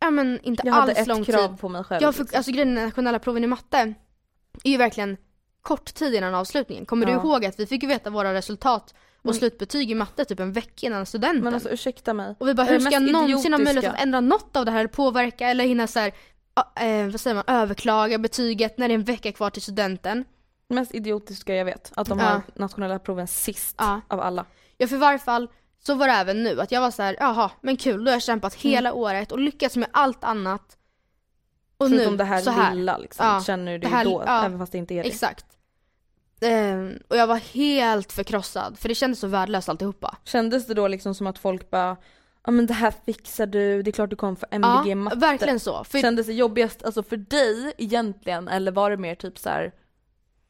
ja men inte jag hade alls ett lång krav tid. på mig själv. Jag fick, liksom. alltså grejen nationella proven i matte är ju verkligen kort tid innan avslutningen. Kommer du Ja. ihåg att vi fick ju veta våra resultat och Men- slutbetyg i matte typ en vecka innan studenten? Men alltså ursäkta mig. Och vi bara, hur ska jag någonsin ha möjlighet att ändra något av det här, påverka eller hinna så här, eh, vad säger man, överklaga betyget när det är en vecka kvar till studenten? Mest idiotiska jag vet. Att de Ja. har nationella proven sist Ja. av alla. Ja för i varje fall så var det även nu att jag var så här, jaha men kul då har jag kämpat hela året och lyckats med allt annat. Och Förutom nu det här, så här. lilla liksom. Ja, Känner du det, det här- då, ja, även fast det inte är det. Exakt. Ehm, och jag var helt förkrossad för det kändes så värdelöst alltihopa. Kändes det då liksom som att folk bara Ja men det här fixar du, det är klart du kommer få MVG Ja, matte. verkligen så. För, Kändes det jobbigast alltså för dig egentligen eller var det mer typ så här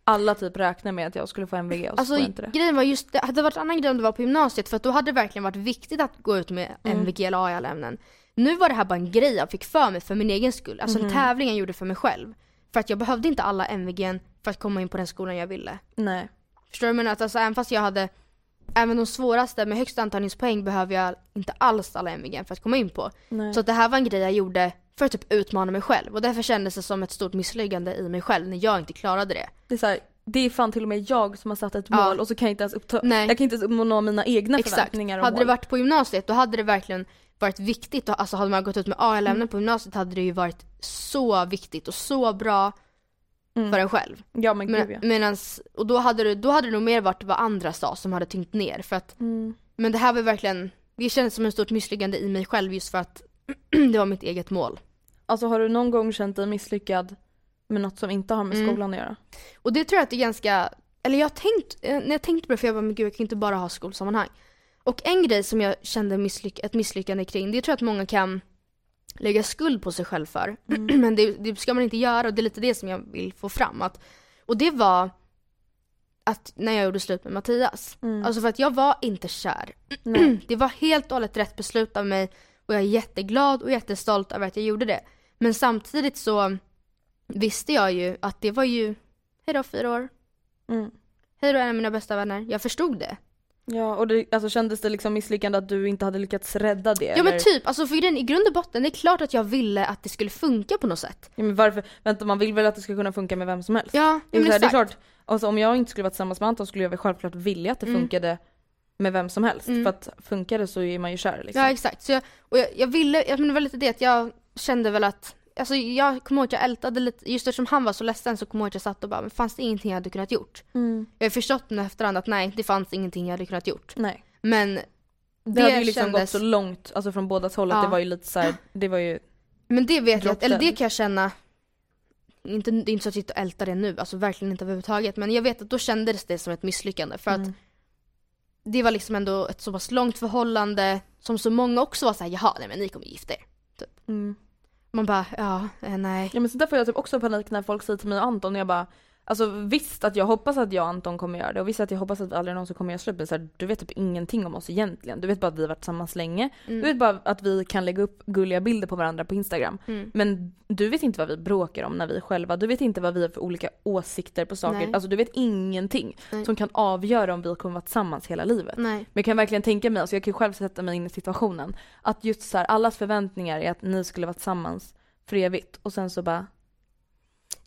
alla typ räknar med att jag skulle få MVG och så alltså får jag inte det. grejen var just, det hade varit en annan grej om det var på gymnasiet för att då hade det verkligen varit viktigt att gå ut med Mm. MVG eller A i alla ämnen. Nu var det här bara en grej jag fick för mig för min egen skull. Alltså Mhm. en tävling jag gjorde för mig själv. För att jag behövde inte alla MVG för att komma in på den skolan jag ville. Nej. Förstår du menar? Att alltså, även fast jag hade Även de svåraste med högst antagningspoäng behöver jag inte alls alla MVG för att komma in på. Nej. Så det här var en grej jag gjorde för att typ utmana mig själv och därför kändes det som ett stort misslyckande i mig själv när jag inte klarade det. Det är så här, det är fan till och med jag som har satt ett Ja. mål och så kan jag inte ens uppta, Nej. jag kan inte ens uppnå mina egna Exakt. förväntningar och Hade mål. det varit på gymnasiet då hade det verkligen varit viktigt. Alltså hade man gått ut med A i alla Mm. ämnen på gymnasiet hade det ju varit så viktigt och så bra Mm. för en själv. Ja men gud ja. medans, och då hade, det, då hade det nog mer varit vad andra sa som hade tyngt ner. För att, Mm. men det här var verkligen, det kändes som ett stort misslyckande i mig själv just för att det var mitt eget mål. Alltså har du någon gång känt dig misslyckad med något som inte har med Mm. skolan att göra? Och det tror jag att det är ganska, eller jag har tänkt, eh, när jag tänkte på det för jag bara men gud jag kan inte bara ha skolsammanhang. Och en grej som jag kände misslyck ett misslyckande kring, det tror jag att många kan lägga skuld på sig själv för. men det, det ska man inte göra och det är lite det som jag vill få fram. Att, och det var att när jag gjorde slut med Mattias. Mm. Alltså för att jag var inte kär. Nej. det var helt och hållet rätt beslut av mig och jag är jätteglad och jättestolt över att jag gjorde det. Men samtidigt så visste jag ju att det var ju, hejdå fyra år, Mm. Hej då en av mina bästa vänner. Jag förstod det. Ja och det, alltså kändes det liksom misslyckande att du inte hade lyckats rädda det? Ja eller? men typ, alltså för i grund och botten, det är klart att jag ville att det skulle funka på något sätt. Ja, men varför, vänta man vill väl att det ska kunna funka med vem som helst? Ja, det, men här, det är exakt. klart, alltså, om jag inte skulle vara tillsammans med Anton skulle jag väl självklart vilja att det Mm. funkade med vem som helst. Mm. För att funkar det så är man ju kär liksom. Ja exakt, så jag, och jag, jag ville, jag men det var lite det att jag kände väl att Alltså jag kommer ihåg att jag ältade lite, just eftersom han var så ledsen så kommer jag ihåg att jag satt och bara, men fanns det ingenting jag hade kunnat gjort? Mm. Jag har förstått nu efterhand att nej, det fanns ingenting jag hade kunnat gjort. Nej. Men Det, det, hade ju liksom kändes, gått så långt, alltså från bådas håll att Ja. det var ju lite så här, det var ju, men det vet jag, att- eller det kan jag känna inte, det är inte så att jag sitter och ältar det nu, alltså verkligen inte överhuvudtaget. Men jag vet att då kändes det som ett misslyckande för att Mm. det var liksom ändå ett så pass långt förhållande som så många också var såhär, jaha nej men ni kommer gifta er. mm. Man bara, ja, eh, nej. Ja men så där får jag typ också panik när folk säger till mig och Anton, jag bara Alltså visst att jag hoppas att jag och Anton kommer göra det och visst att jag hoppas att vi aldrig någonsin kommer göra slut men så här, du vet typ ingenting om oss egentligen. Du vet bara att vi har varit tillsammans länge. Mm. Du vet bara att vi kan lägga upp gulliga bilder på varandra på Instagram. Mm. Men du vet inte vad vi bråkar om när vi är själva. Du vet inte vad vi har för olika åsikter på saker. Nej. Alltså du vet ingenting Nej. som kan avgöra om vi kommer vara tillsammans hela livet. Nej. Men jag kan verkligen tänka mig, alltså jag kan själv sätta mig in i situationen. Att just så här, allas förväntningar är att ni skulle vara tillsammans för evigt och sen så bara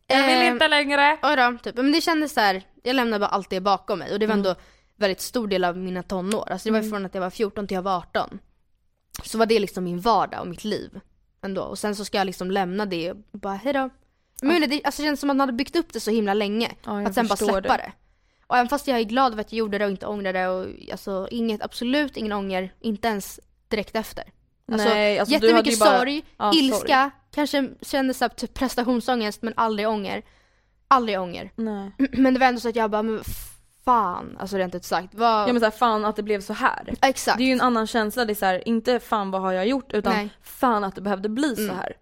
Jag vill Ehm, inte längre! Oj då, typ. Men det kändes så här, jag lämnade bara allt det bakom mig och det var Mm. ändå väldigt stor del av mina tonår. Alltså det var Mm. från att jag var 14 till jag var 18. Så var det liksom min vardag och mitt liv. Ändå. Och sen så ska jag liksom lämna det och bara hejdå. Men det, alltså det känns som att man hade byggt upp det så himla länge. Ja, att sen bara släppa det. Och även fast jag är glad över att jag gjorde det och inte ångrar det och alltså inget, absolut ingen ånger, inte ens direkt efter. Alltså, Nej, alltså Jättemycket ju bara- sorg, Ja, ilska, kanske kände så typ prestationsångest men aldrig ånger. Aldrig ånger. Nej. Men det var ändå så att jag bara, men fan, alltså rent ut sagt. Vad... Ja men såhär fan att det blev så här. Exakt. Det är ju en annan känsla, det är så här, inte fan vad har jag gjort utan Nej. fan att det behövde bli så Mm. här.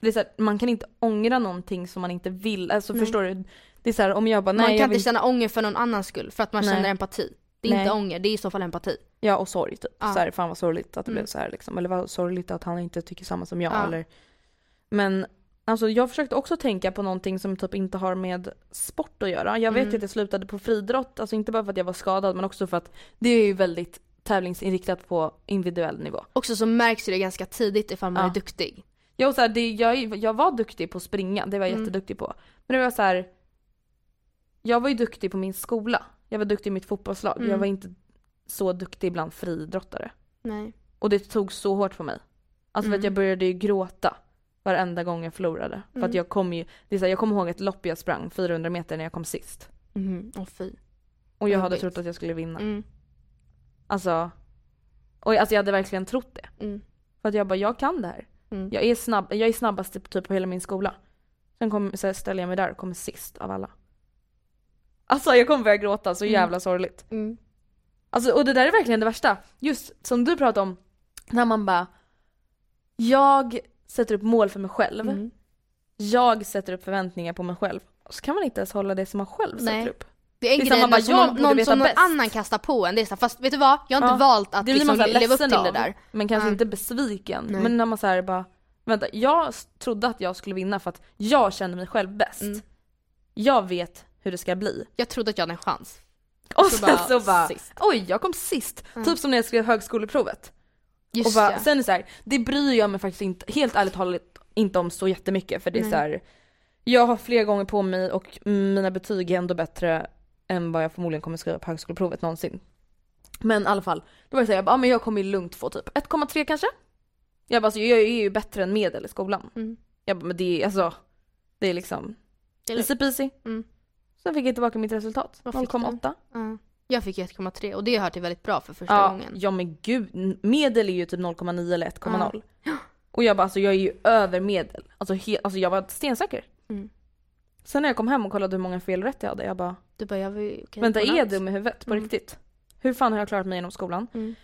Det är så här, man kan inte ångra någonting som man inte vill, alltså Nej. förstår du? Det är så här, om jag bara nej man kan jag inte vill, känna ånger för någon annans skull för att man Nej. känner empati. Det är Nej. inte ånger, det är i så fall empati. ja och sorg typ. Ja. Så här, fan vad sorgligt att det Mm. blev så här liksom. Eller vad sorgligt att han inte tycker samma som jag Ja. eller Men alltså jag försökte också tänka på någonting som typ inte har med sport att göra. Jag vet Mm. att jag slutade på friidrott, alltså inte bara för att jag var skadad men också för att det är ju väldigt tävlingsinriktat på individuell nivå. Också så märks ju det ganska tidigt ifall man Ja. är duktig. Jag, så här, det, jag, jag var duktig på att springa, det var jag Mm. jätteduktig på. Men det var så här. Jag var ju duktig på min skola. Jag var duktig i mitt fotbollslag. Mm. Jag var inte så duktig bland friidrottare. Nej. Och det tog så hårt på mig. Alltså för Mm. att jag började ju gråta varenda gång jag förlorade. För Mm. att jag kom ju, det är så här, jag kommer ihåg ett lopp jag sprang 400 meter när jag kom sist. Mhm. Åh fy. Och jag hade Jobbigt. trott att jag skulle vinna. Mm. Alltså, och jag- alltså jag hade verkligen trott det. Mm. För att jag bara, jag kan det här. Mm. Jag är, snabb, jag är snabbast typ, typ på hela min skola. Sen kom, så ställer jag mig där och kommer sist av alla. Alltså jag kommer börja gråta, så Mm. jävla sorgligt. Mm. Alltså, och det där är verkligen det värsta. Just som du pratade om, när man bara Jag sätter upp mål för mig själv. Mm. Jag sätter upp förväntningar på mig själv. Och så kan man inte ens hålla det som man själv Nej. sätter upp. Det är en Det är grej bara, jag någon, någon som någon annan kastar på en. Det är så här, fast vet du vad? Jag har inte Ja, valt att Det liksom så leva upp till av, det där. Men kanske Ja. inte besviken. Nej. Men när man säger bara Vänta, jag trodde att jag skulle vinna för att jag känner mig själv bäst. Mm. Jag vet hur det ska bli. Jag trodde att jag hade en chans. Och så sen bara, så bara, sist. oj jag kom sist. Mm. Typ som när jag skrev högskoleprovet. Just och bara, ja. Sen är det så här, det bryr jag mig faktiskt inte, helt ärligt talat inte om så jättemycket för det är Nej. så här. Jag har fler gånger på mig och mina betyg är ändå bättre än vad jag förmodligen kommer skriva på högskoleprovet någonsin. Men i alla fall, då var det så här, jag bara, ah, men jag kommer ju lugnt få typ 1,3 kanske? Jag bara, alltså, jag är ju bättre än medel i skolan. Mm. Jag bara, men det är alltså, det är liksom Det är easy peasy. Mm. Sen fick jag tillbaka mitt resultat, Vad fick du? 0,8. Ja. Jag fick ju 1,3 och det har till väldigt bra för första Ja, gången. ja men gud, medel är ju typ 0,9 eller 1,0. Och jag bara alltså jag är ju över medel. Alltså, he, alltså jag var stensäker. Mm. Sen när jag kom hem och kollade hur många fel rätt jag hade, jag bara Du bara, jag var ju okej vänta är jag dum i huvudet på Mm. riktigt? Hur fan har jag klarat mig genom skolan? Mm.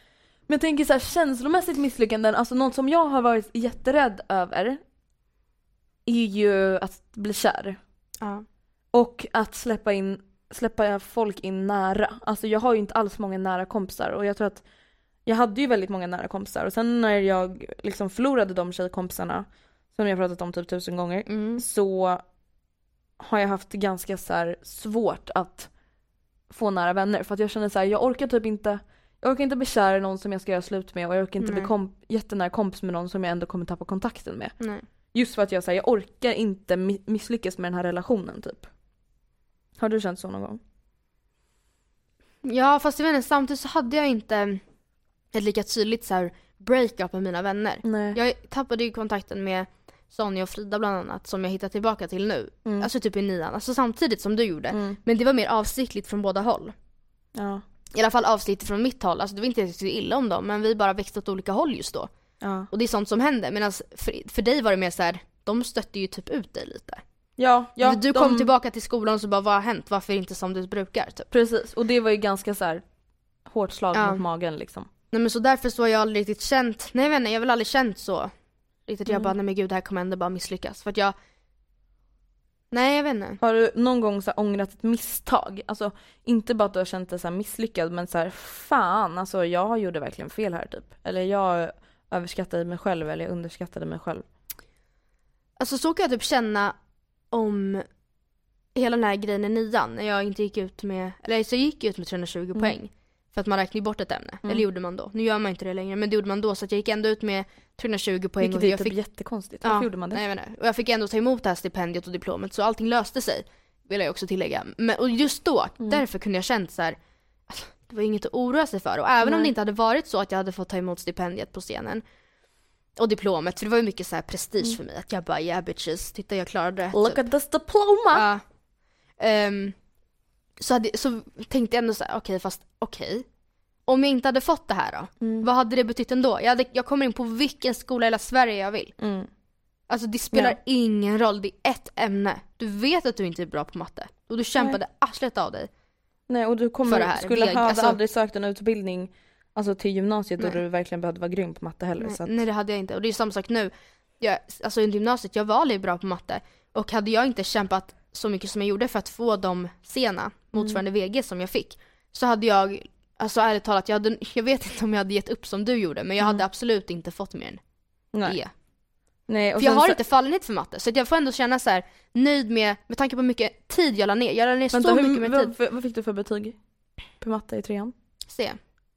Men jag tänker så här känslomässigt misslyckanden, alltså något som jag har varit jätterädd över är ju att bli kär. Ja. Och att släppa in, släppa folk in nära. Alltså jag har ju inte alls många nära kompisar och jag tror att jag hade ju väldigt många nära kompisar och sen när jag liksom förlorade de tjejkompisarna som jag pratat om typ tusen gånger Mm. så har jag haft ganska så svårt att få nära vänner för att jag känner så här, jag orkar typ inte jag orkar inte bli kär i någon som jag ska göra slut med och jag orkar inte Nej. bli komp- jättenära kompis med någon som jag ändå kommer tappa kontakten med. Nej. Just för att jag säger jag orkar inte mi- misslyckas med den här relationen typ. Har du känt så någon gång? Ja fast jag vet inte, samtidigt så hade jag inte ett lika tydligt så här breakup med mina vänner. Nej. Jag tappade ju kontakten med Sonja och Frida bland annat som jag hittar tillbaka till nu. Mm. Alltså typ i nian, alltså samtidigt som du gjorde. Mm. Men det var mer avsiktligt från båda håll. Ja. I alla fall avsiktligt från mitt håll, alltså det var inte så illa om dem men vi bara växte åt olika håll just då. Ja. Och det är sånt som händer medan för, för dig var det mer så här, de stötte ju typ ut dig lite. Ja, ja du de- kom tillbaka till skolan och så bara vad har hänt? Varför inte som du brukar? Typ. Precis, och det var ju ganska så här hårt slag Ja. mot magen liksom. Nej men så därför så har jag aldrig riktigt känt, nej jag vet inte, jag har väl aldrig känt så. Riktigt jag Mm. bara, nej men gud det här kommer ändå bara misslyckas. För att jag, nej jag vet inte. Har du någon gång så här ångrat ett misstag? Alltså inte bara att du har känt dig så misslyckad men så här fan alltså jag gjorde verkligen fel här typ. Eller jag överskattade mig själv eller jag underskattade mig själv. Alltså så kan jag typ känna om hela den här grejen i nian när jag inte gick ut med, eller så jag gick ut med 320 Mm. poäng. För att man räknade ju bort ett ämne. Mm. Eller gjorde man då. Nu gör man inte det längre men det gjorde man då så att jag gick ändå ut med 320 poäng. Vilket och är jag typ fick, jättekonstigt. Varför gjorde man det? Nej, jag inte. Och jag fick ändå ta emot det här stipendiet och diplomet så allting löste sig. Vill jag också tillägga. Men, och just då, Mm. därför kunde jag känt så här. alltså, Det var inget att oroa sig för. Och även om Nej. det inte hade varit så att jag hade fått ta emot stipendiet på scenen. Och diplomet, för det var ju mycket så här prestige för mig. Att jag bara yeah bitches, titta jag klarade det. Mm. Look typ. at this diploma! Ja. Ehm, så, hade, så tänkte jag ändå så här, okej fast okej. Om jag inte hade fått det här då? Mm. Vad hade det betytt ändå? Jag, hade, jag kommer in på vilken skola i hela Sverige jag vill. Mm. Alltså det spelar Ja. ingen roll, det är ett ämne. Du vet att du inte är bra på matte. Och du kämpade arslet av dig. Nej och du kommer, skulle ha alltså- aldrig sökt en utbildning alltså till gymnasiet då Nej. du verkligen behövde vara grym på matte heller. Nej, så att, nej det hade jag inte. Och det är samma sak nu. Jag, alltså under gymnasiet, jag var bra på matte. Och hade jag inte kämpat så mycket som jag gjorde för att få de sena motsvarande Mm. VG som jag fick. Så hade jag, alltså ärligt talat, jag, hade, jag vet inte om jag hade gett upp som du gjorde. Men jag hade absolut inte fått mer än nej. E. nej. För jag har så- inte fallenhet för matte. Så jag får ändå känna så här nöjd med, med tanke på hur mycket tid jag la ner. Jag la ner Vänta, så hur, mycket mer tid. vad, vad, fick du för betyg på matte i trean? Se.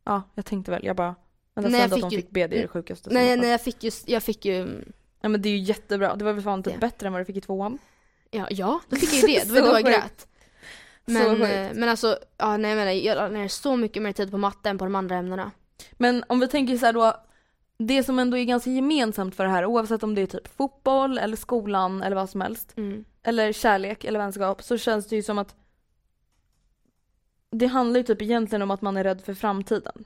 Ja, jag tänkte väl. Jag bara, vänta, Nej, jag att de fick ju- fick det är det sjukaste Nej, nej varit. jag fick ju, jag fick ju, Nej men det är ju jättebra. Det var väl fan typ Det. bättre än vad du fick i tvåan. ja, ja då fick jag ju det. Det var då jag grät. Men, eh, men alltså, ja nej jag menar, jag la ner så mycket mer tid på matte än på de andra ämnena. Men om vi tänker så här då, det som ändå är ganska gemensamt för det här oavsett om det är typ fotboll eller skolan eller vad som helst. Mm. Eller kärlek eller vänskap så känns det ju som att det handlar ju typ egentligen om att man är rädd för framtiden.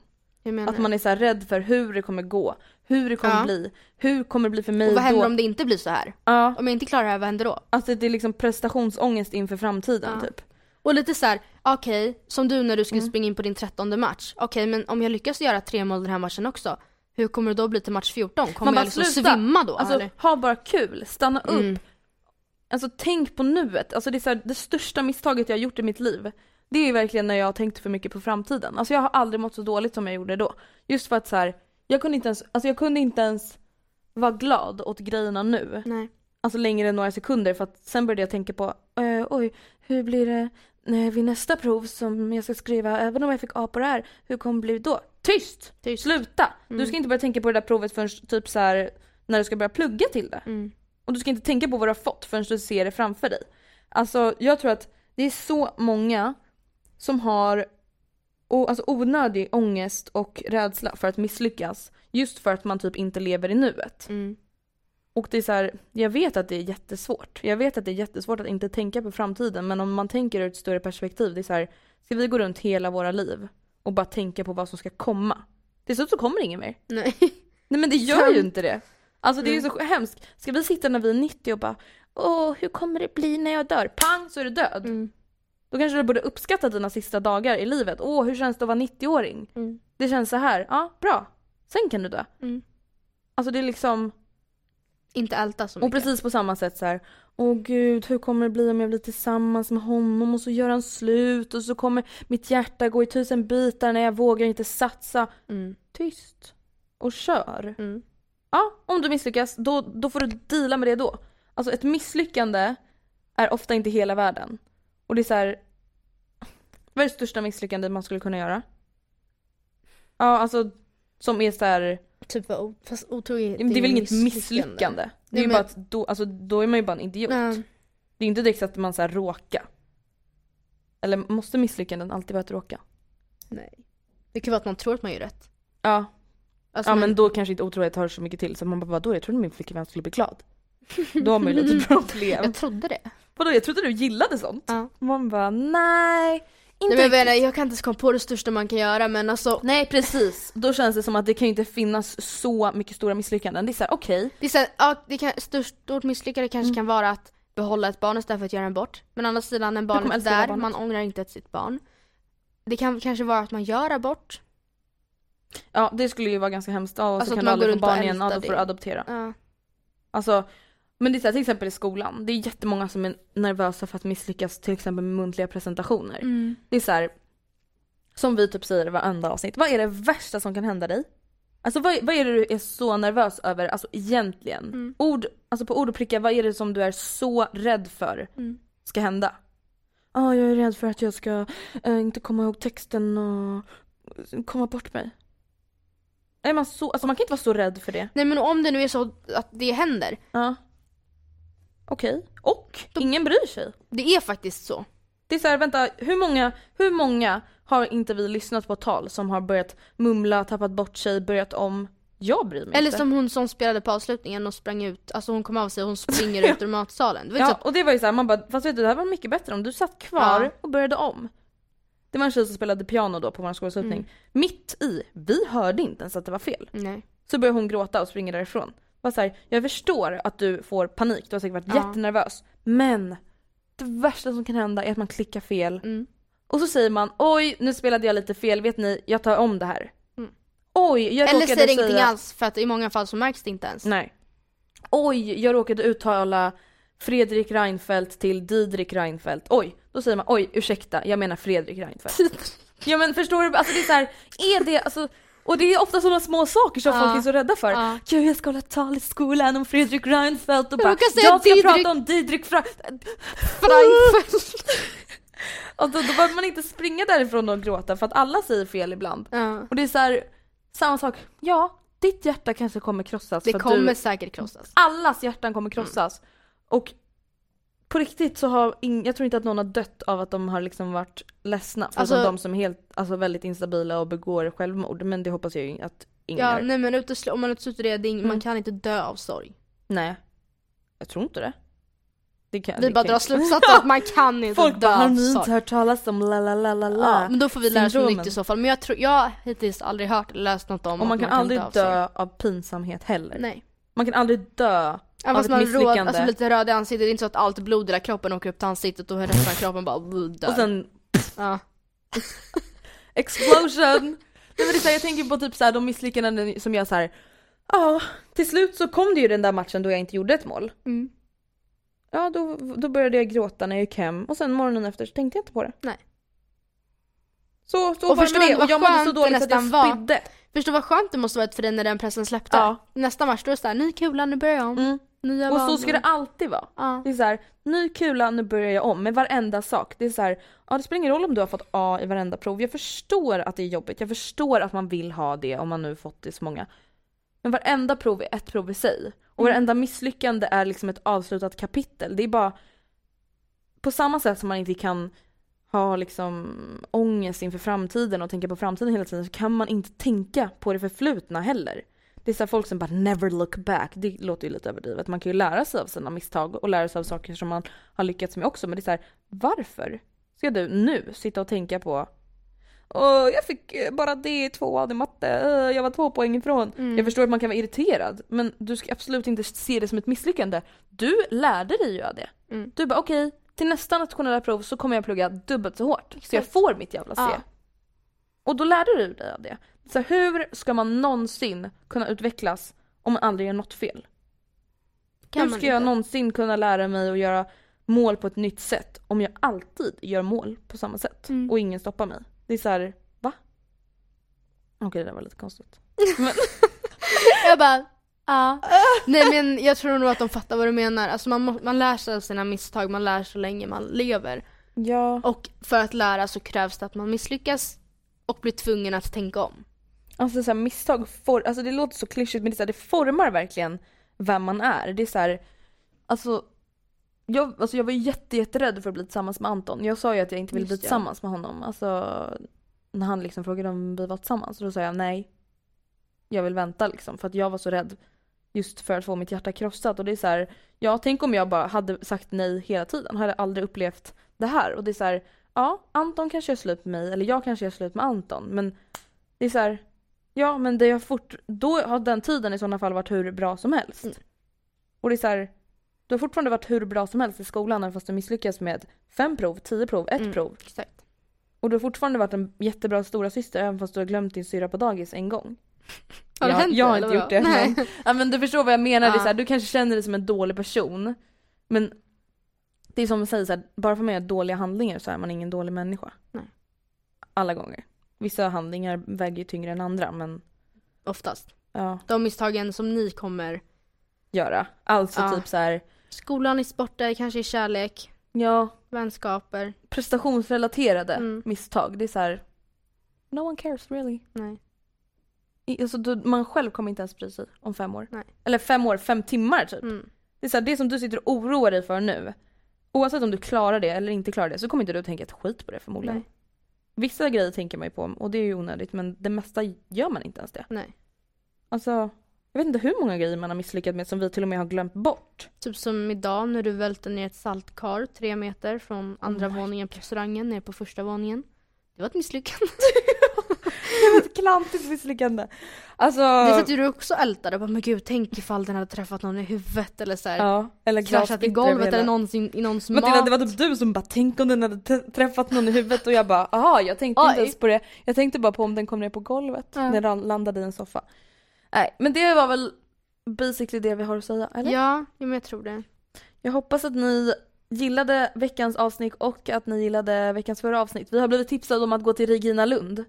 Att man är så rädd för hur det kommer gå, hur det kommer Ja. bli, hur kommer det bli för mig och vad händer då? om det inte blir så här? Ja, Om jag inte klarar det här, vad händer då? alltså det är liksom prestationsångest inför framtiden Ja. typ. Och lite så här, okej, som du när du skulle Mm. springa in på din trettonde match. Okej, men om jag lyckas göra tre mål den här matchen också, hur kommer det då bli till match 14? Kommer Man bara, jag liksom sluta. svimma då Alltså eller? ha bara kul, stanna upp. Mm. Alltså tänk på nuet. Alltså det är så här, det största misstaget jag har gjort i mitt liv. Det är verkligen när jag tänkte för mycket på framtiden. Alltså jag har aldrig mått så dåligt som jag gjorde då. Just för att så här, jag kunde inte ens, alltså jag kunde inte ens vara glad åt grejerna nu. Nej. Alltså längre än några sekunder för att sen började jag tänka på, eh, oj, hur blir det när vid nästa prov som jag ska skriva, även om jag fick A på det här, hur kommer det bli då? Tyst! Tyst. Sluta! Du Mm. ska inte börja tänka på det där provet förrän typ så här när du ska börja plugga till det. Mm. Och du ska inte tänka på vad du har fått förrän du ser det framför dig. Alltså jag tror att det är så många som har o- alltså, onödig ångest och rädsla för att misslyckas. Just för att man typ inte lever i nuet. Mm. Och det är så här, jag vet att det är jättesvårt. Jag vet att det är jättesvårt att inte tänka på framtiden. Men om man tänker ur ett större perspektiv. Det är så här, ska vi gå runt hela våra liv och bara tänka på vad som ska komma? Till slut så kommer det inget mer. Nej. Nej men det gör ju inte det. Alltså det är ju så hemskt. Ska vi sitta när vi är 90 och bara Åh, hur kommer det bli när jag dör? Pang så är du död. Mm. Då kanske du borde uppskatta dina sista dagar i livet. Åh, hur känns det att vara 90-åring? Mm. Det känns så här. Ja, bra. Sen kan du dö. Mm. Alltså det är liksom, Inte älta så och mycket. precis på samma sätt så här. Åh gud, hur kommer det bli om jag blir tillsammans med honom och så gör han slut och så kommer mitt hjärta gå i tusen bitar när jag vågar inte satsa. Mm. Tyst. Och kör. Mm. Ja, om du misslyckas, då, då får du deala med det då. Alltså ett misslyckande är ofta inte hela världen. Och det är så här. Vad är det största misslyckande man skulle kunna göra? Ja alltså som är så här, Typ vad fast otrohet det är väl inget misslyckande. Det är ju men- bara att då, alltså, då är man ju bara en idiot. Nej. Det är inte direkt så att man så här råka. Eller måste misslyckanden alltid vara att råka? Nej. Det kan vara att man tror att man gör rätt. Ja, Alltså, ja men då kanske inte otrohet hör så mycket till så man bara vadå jag trodde min flickvän skulle bli glad. Då har man ju lite problem. Jag trodde det. Vadå jag trodde du gillade sånt? Ja. Man bara nej, inte Nej, men jag, menar, jag kan inte ens komma på det största man kan göra men alltså Nej precis, då känns det som att det kan ju inte finnas så mycket stora misslyckanden. Det är såhär okej, Det är så här, ja, det kan, störst, stort misslyckande kanske Mm. kan vara att behålla ett barn istället för att göra en bort. Men å andra sidan, en barn är där, barnet. man ångrar inte ett sitt barn. Det kan kanske vara att man gör abort. ja det skulle ju vara ganska hemskt. Ja, och Alltså så kan du man aldrig går få barn igen, ja då får du adoptera. Ja. Alltså, men det är så här, till exempel i skolan, det är jättemånga som är nervösa för att misslyckas till exempel med muntliga presentationer. Mm. Det är så här, som vi typ säger i varenda avsnitt, vad är det värsta som kan hända dig? Alltså vad, vad är det du är så nervös över, alltså egentligen? Mm. Ord, alltså på ord och prickar, vad är det som du är så rädd för Mm. ska hända? Ja, jag är rädd för att jag ska eh, inte komma ihåg texten och komma bort mig. Är man så, alltså man kan inte vara så rädd för det. Nej men om det nu är så att det händer, Ja. Okej. Och ingen bryr sig. det är faktiskt så. Det är så här, vänta, hur många, hur många har inte vi lyssnat på tal som har börjat mumla, tappat bort sig, börjat om? Jag bryr mig Eller inte. som hon som spelade på avslutningen och sprang ut, alltså hon kom av sig och hon springer ut ur matsalen. Det var Ja, att, och det var ju såhär, man bara, fast vet du det här var mycket bättre om du satt kvar Ja. och började om. Det var en tjej som spelade piano då på vår skolavslutning. Mm. Mitt i, vi hörde inte ens att det var fel. nej. Så började hon gråta och springer därifrån. Bara så här, jag förstår att du får panik, du har säkert varit Ja. jättenervös. Men det värsta som kan hända är att man klickar fel. Mm. Och så säger man oj nu spelade jag lite fel, vet ni jag tar om det här. Mm. Oj jag Eller säger ingenting säga... alls för att i många fall så märks det inte ens. Nej. Oj jag råkade uttala Fredrik Reinfeldt till Didrik Reinfeldt. Oj, då säger man oj ursäkta jag menar Fredrik Reinfeldt. ja men förstår du, alltså det är så här, är det alltså och det är ofta sådana små saker som Ja. folk är så rädda för. Ja. Gud jag ska hålla tal i skolan om Fredrik Reinfeldt och bara säga jag ska Didrik- prata om Didrik Fra... Reinfeldt. Och då, då behöver man inte springa därifrån och gråta för att alla säger fel ibland. ja. Och det är så här, samma sak, ja ditt hjärta kanske kommer krossas Det kommer du, säkert krossas. allas hjärtan kommer krossas. Och på riktigt så har, ing, jag tror inte att någon har dött av att de har liksom varit ledsna. Förutom Alltså- de som är helt, alltså väldigt instabila och begår självmord. Men det hoppas jag ju att ingen Ja, gör. nej men utesl- om man utesluter det, det är Mm. man kan inte dö av sorg. Nej. Jag tror inte det. det kan, Vi det bara kan- drar slutsatsen att man kan inte Folk dö bara, har av ni inte sorg. hört talas om la la la la la? Ja, men då får vi lära oss något nytt i så fall. Men jag tror, jag har hittills aldrig hört eller läst något om Och man kan aldrig av dö sorg. av pinsamhet heller. Nej. Man kan aldrig dö Ja, fast man råd, alltså lite röd i ansiktet, det är inte så att allt blod i hela kroppen åker upp till ansiktet och resten av kroppen bara dör. Och sen ja. explosion! Nej, men det är så här, jag tänker på typ så här, de misslyckanden som jag så här. ja till slut så kom det ju den där matchen då jag inte gjorde ett mål. Mm. Ja då, då började jag gråta när jag gick hem och sen morgonen efter så tänkte jag inte på det. Nej. Så, så Och var det och jag mådde så dåligt att jag var? spydde. Förstå vad skönt det måste varit för dig när den pressen släppte. Ja. Nästa match då är det såhär, ny kula, nu börjar jag om. Mm. Nya Och så vanor. ska det alltid vara. Ja. Det är så här, ny kula, nu börjar jag om med varenda sak. Det är så här, ja det spelar ingen roll om du har fått A i varenda prov. Jag förstår att det är jobbigt, jag förstår att man vill ha det om man nu fått det så många. Men varenda prov är ett prov i sig. Och Mm. varenda misslyckande är liksom ett avslutat kapitel. Det är bara på samma sätt som man inte kan ha liksom ångest inför framtiden och tänka på framtiden hela tiden så kan man inte tänka på det förflutna heller. Det är så folk som bara never look back, det låter ju lite överdrivet. Man kan ju lära sig av sina misstag och lära sig av saker som man har lyckats med också. Men det är så här, varför ska du nu sitta och tänka på Åh, jag fick eh, bara D i tvåan i matte, jag var två poäng ifrån. Mm. Jag förstår att man kan vara irriterad, men du ska absolut inte se det som ett misslyckande. Du lärde dig ju av det. Mm. Du bara okej, till nästa nationella prov så kommer jag plugga dubbelt så hårt. Så jag Exakt. får mitt jävla C. Ja. Och då lärde du dig av det. Så hur ska man någonsin kunna utvecklas om man aldrig gör något fel? Kan hur ska jag inte. någonsin kunna lära mig att göra mål på ett nytt sätt om jag alltid gör mål på samma sätt Mm. och ingen stoppar mig? Det är så här, va? Okej det där var lite konstigt. Men, Jag bara, ja. Nej men jag tror nog att de fattar vad du menar. Alltså man, man lär sig av sina misstag, man lär så länge man lever. Ja. Och för att lära så krävs det att man misslyckas och blir tvungen att tänka om. Alltså så här, misstag, for, alltså det låter så klyschigt men det, så här, det formar verkligen vem man är. Det är så här, alltså jag, alltså jag var jätte, jätterädd för att bli tillsammans med Anton. Jag sa ju att jag inte ville bli tillsammans med honom. Alltså när han liksom frågade om vi var tillsammans. Då sa jag nej. Jag vill vänta liksom. För att jag var så rädd just för att få mitt hjärta krossat. Och det är så här, ja tänk om jag bara hade sagt nej hela tiden. Hade aldrig upplevt det här. Och det är så här, ja Anton kanske gör slut med mig. Eller jag kanske gör slut med Anton. Men det är så här, ja men det har fort, då har den tiden i sådana fall varit hur bra som helst. Mm. Och det är så här, du har fortfarande varit hur bra som helst i skolan även fast du misslyckas med fem prov, tio prov, ett Mm, prov. Exakt. Och du har fortfarande varit en jättebra stora syster även fast du har glömt din syra på dagis en gång. Har det jag, hänt jag har inte gjort det. Nej. Men, ja, men du förstår vad jag menar. Det är Ja. så här, du kanske känner dig som en dålig person. Men det är som man säger så här, bara för att man gör dåliga handlingar så är man ingen dålig människa. Nej. Alla gånger. Vissa handlingar väger ju tyngre än andra men Oftast. ja, De misstagen som ni kommer. göra. Alltså Ja. typ så här, Skolan i sporter, kanske i kärlek, ja, vänskaper. prestationsrelaterade Mm. misstag. Det är så här, no one cares really. Nej. I- Alltså, du, man själv kommer inte ens bry sig om fem år. Nej. Eller fem år, fem timmar typ. Mm. Det är så här, det som du sitter och oroar dig för nu. Oavsett om du klarar det eller inte klarar det så kommer inte du tänka ett skit på det förmodligen. Nej. Vissa grejer tänker man ju på och det är ju onödigt men det mesta gör man inte ens det. Nej. Alltså, jag vet inte hur många grejer man har misslyckats med som vi till och med har glömt bort. Typ som idag när du välte ner ett saltkar tre meter från andra Oh våningen på restaurangen ner på första våningen. Det var ett misslyckande. Det var ett klantigt misslyckande. Alltså, Det satt ju du också ältade bara, men gud tänk ifall den hade träffat någon i huvudet eller såhär. ja, eller Kraschat i golvet eller någonsin i någons Matilda mat. det var typ du som bara tänk om den hade träffat någon i huvudet och jag bara aha jag tänkte inte Oj. ens på det. Jag tänkte bara på om den kom ner på golvet Ja. när den landade i en soffa. Nej men det var väl basically det vi har att säga eller? Ja, ja, men jag tror det. Jag hoppas att ni gillade veckans avsnitt och att ni gillade veckans förra avsnitt. Vi har blivit tipsade om att gå till Regina Lund.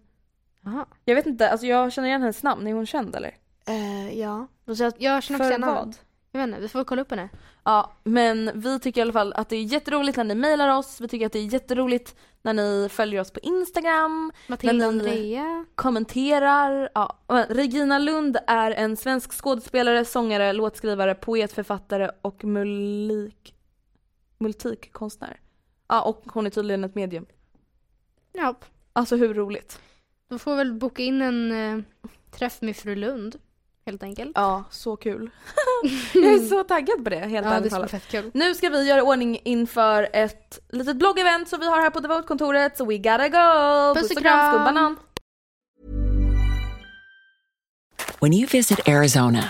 Jaha. Jag vet inte, alltså jag känner igen hennes namn. Är hon känd eller? Eh, ja. Och så jag, jag känner också För igen vad? namnet. Jag vet inte, vi får kolla upp henne. Ja, men vi tycker i alla fall att det är jätteroligt när ni mejlar oss. Vi tycker att det är jätteroligt när ni följer oss på Instagram, Matilda Men- Andrea. kommenterar. Ja. Regina Lund är en svensk skådespelare, sångare, låtskrivare, poet, författare och mulik, multikkonstnär. Ja, och hon är tydligen ett medium. Ja, Alltså hur roligt? Då får väl boka in en eh, träff med fru Lund. Helt enkelt. Ja, så kul. Jag är så taggad på det, helt Ja, ärligt talat. kul. Nu ska vi göra ordning inför ett litet bloggevent som vi har här på Devote-kontoret, så we gotta go! Puss och kram. skumbanan! When you visit Arizona,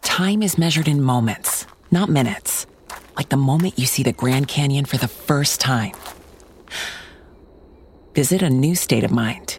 time is measured in moments, not minutes. Like the moment you see the Grand Canyon for the first time. Visit a new state of mind.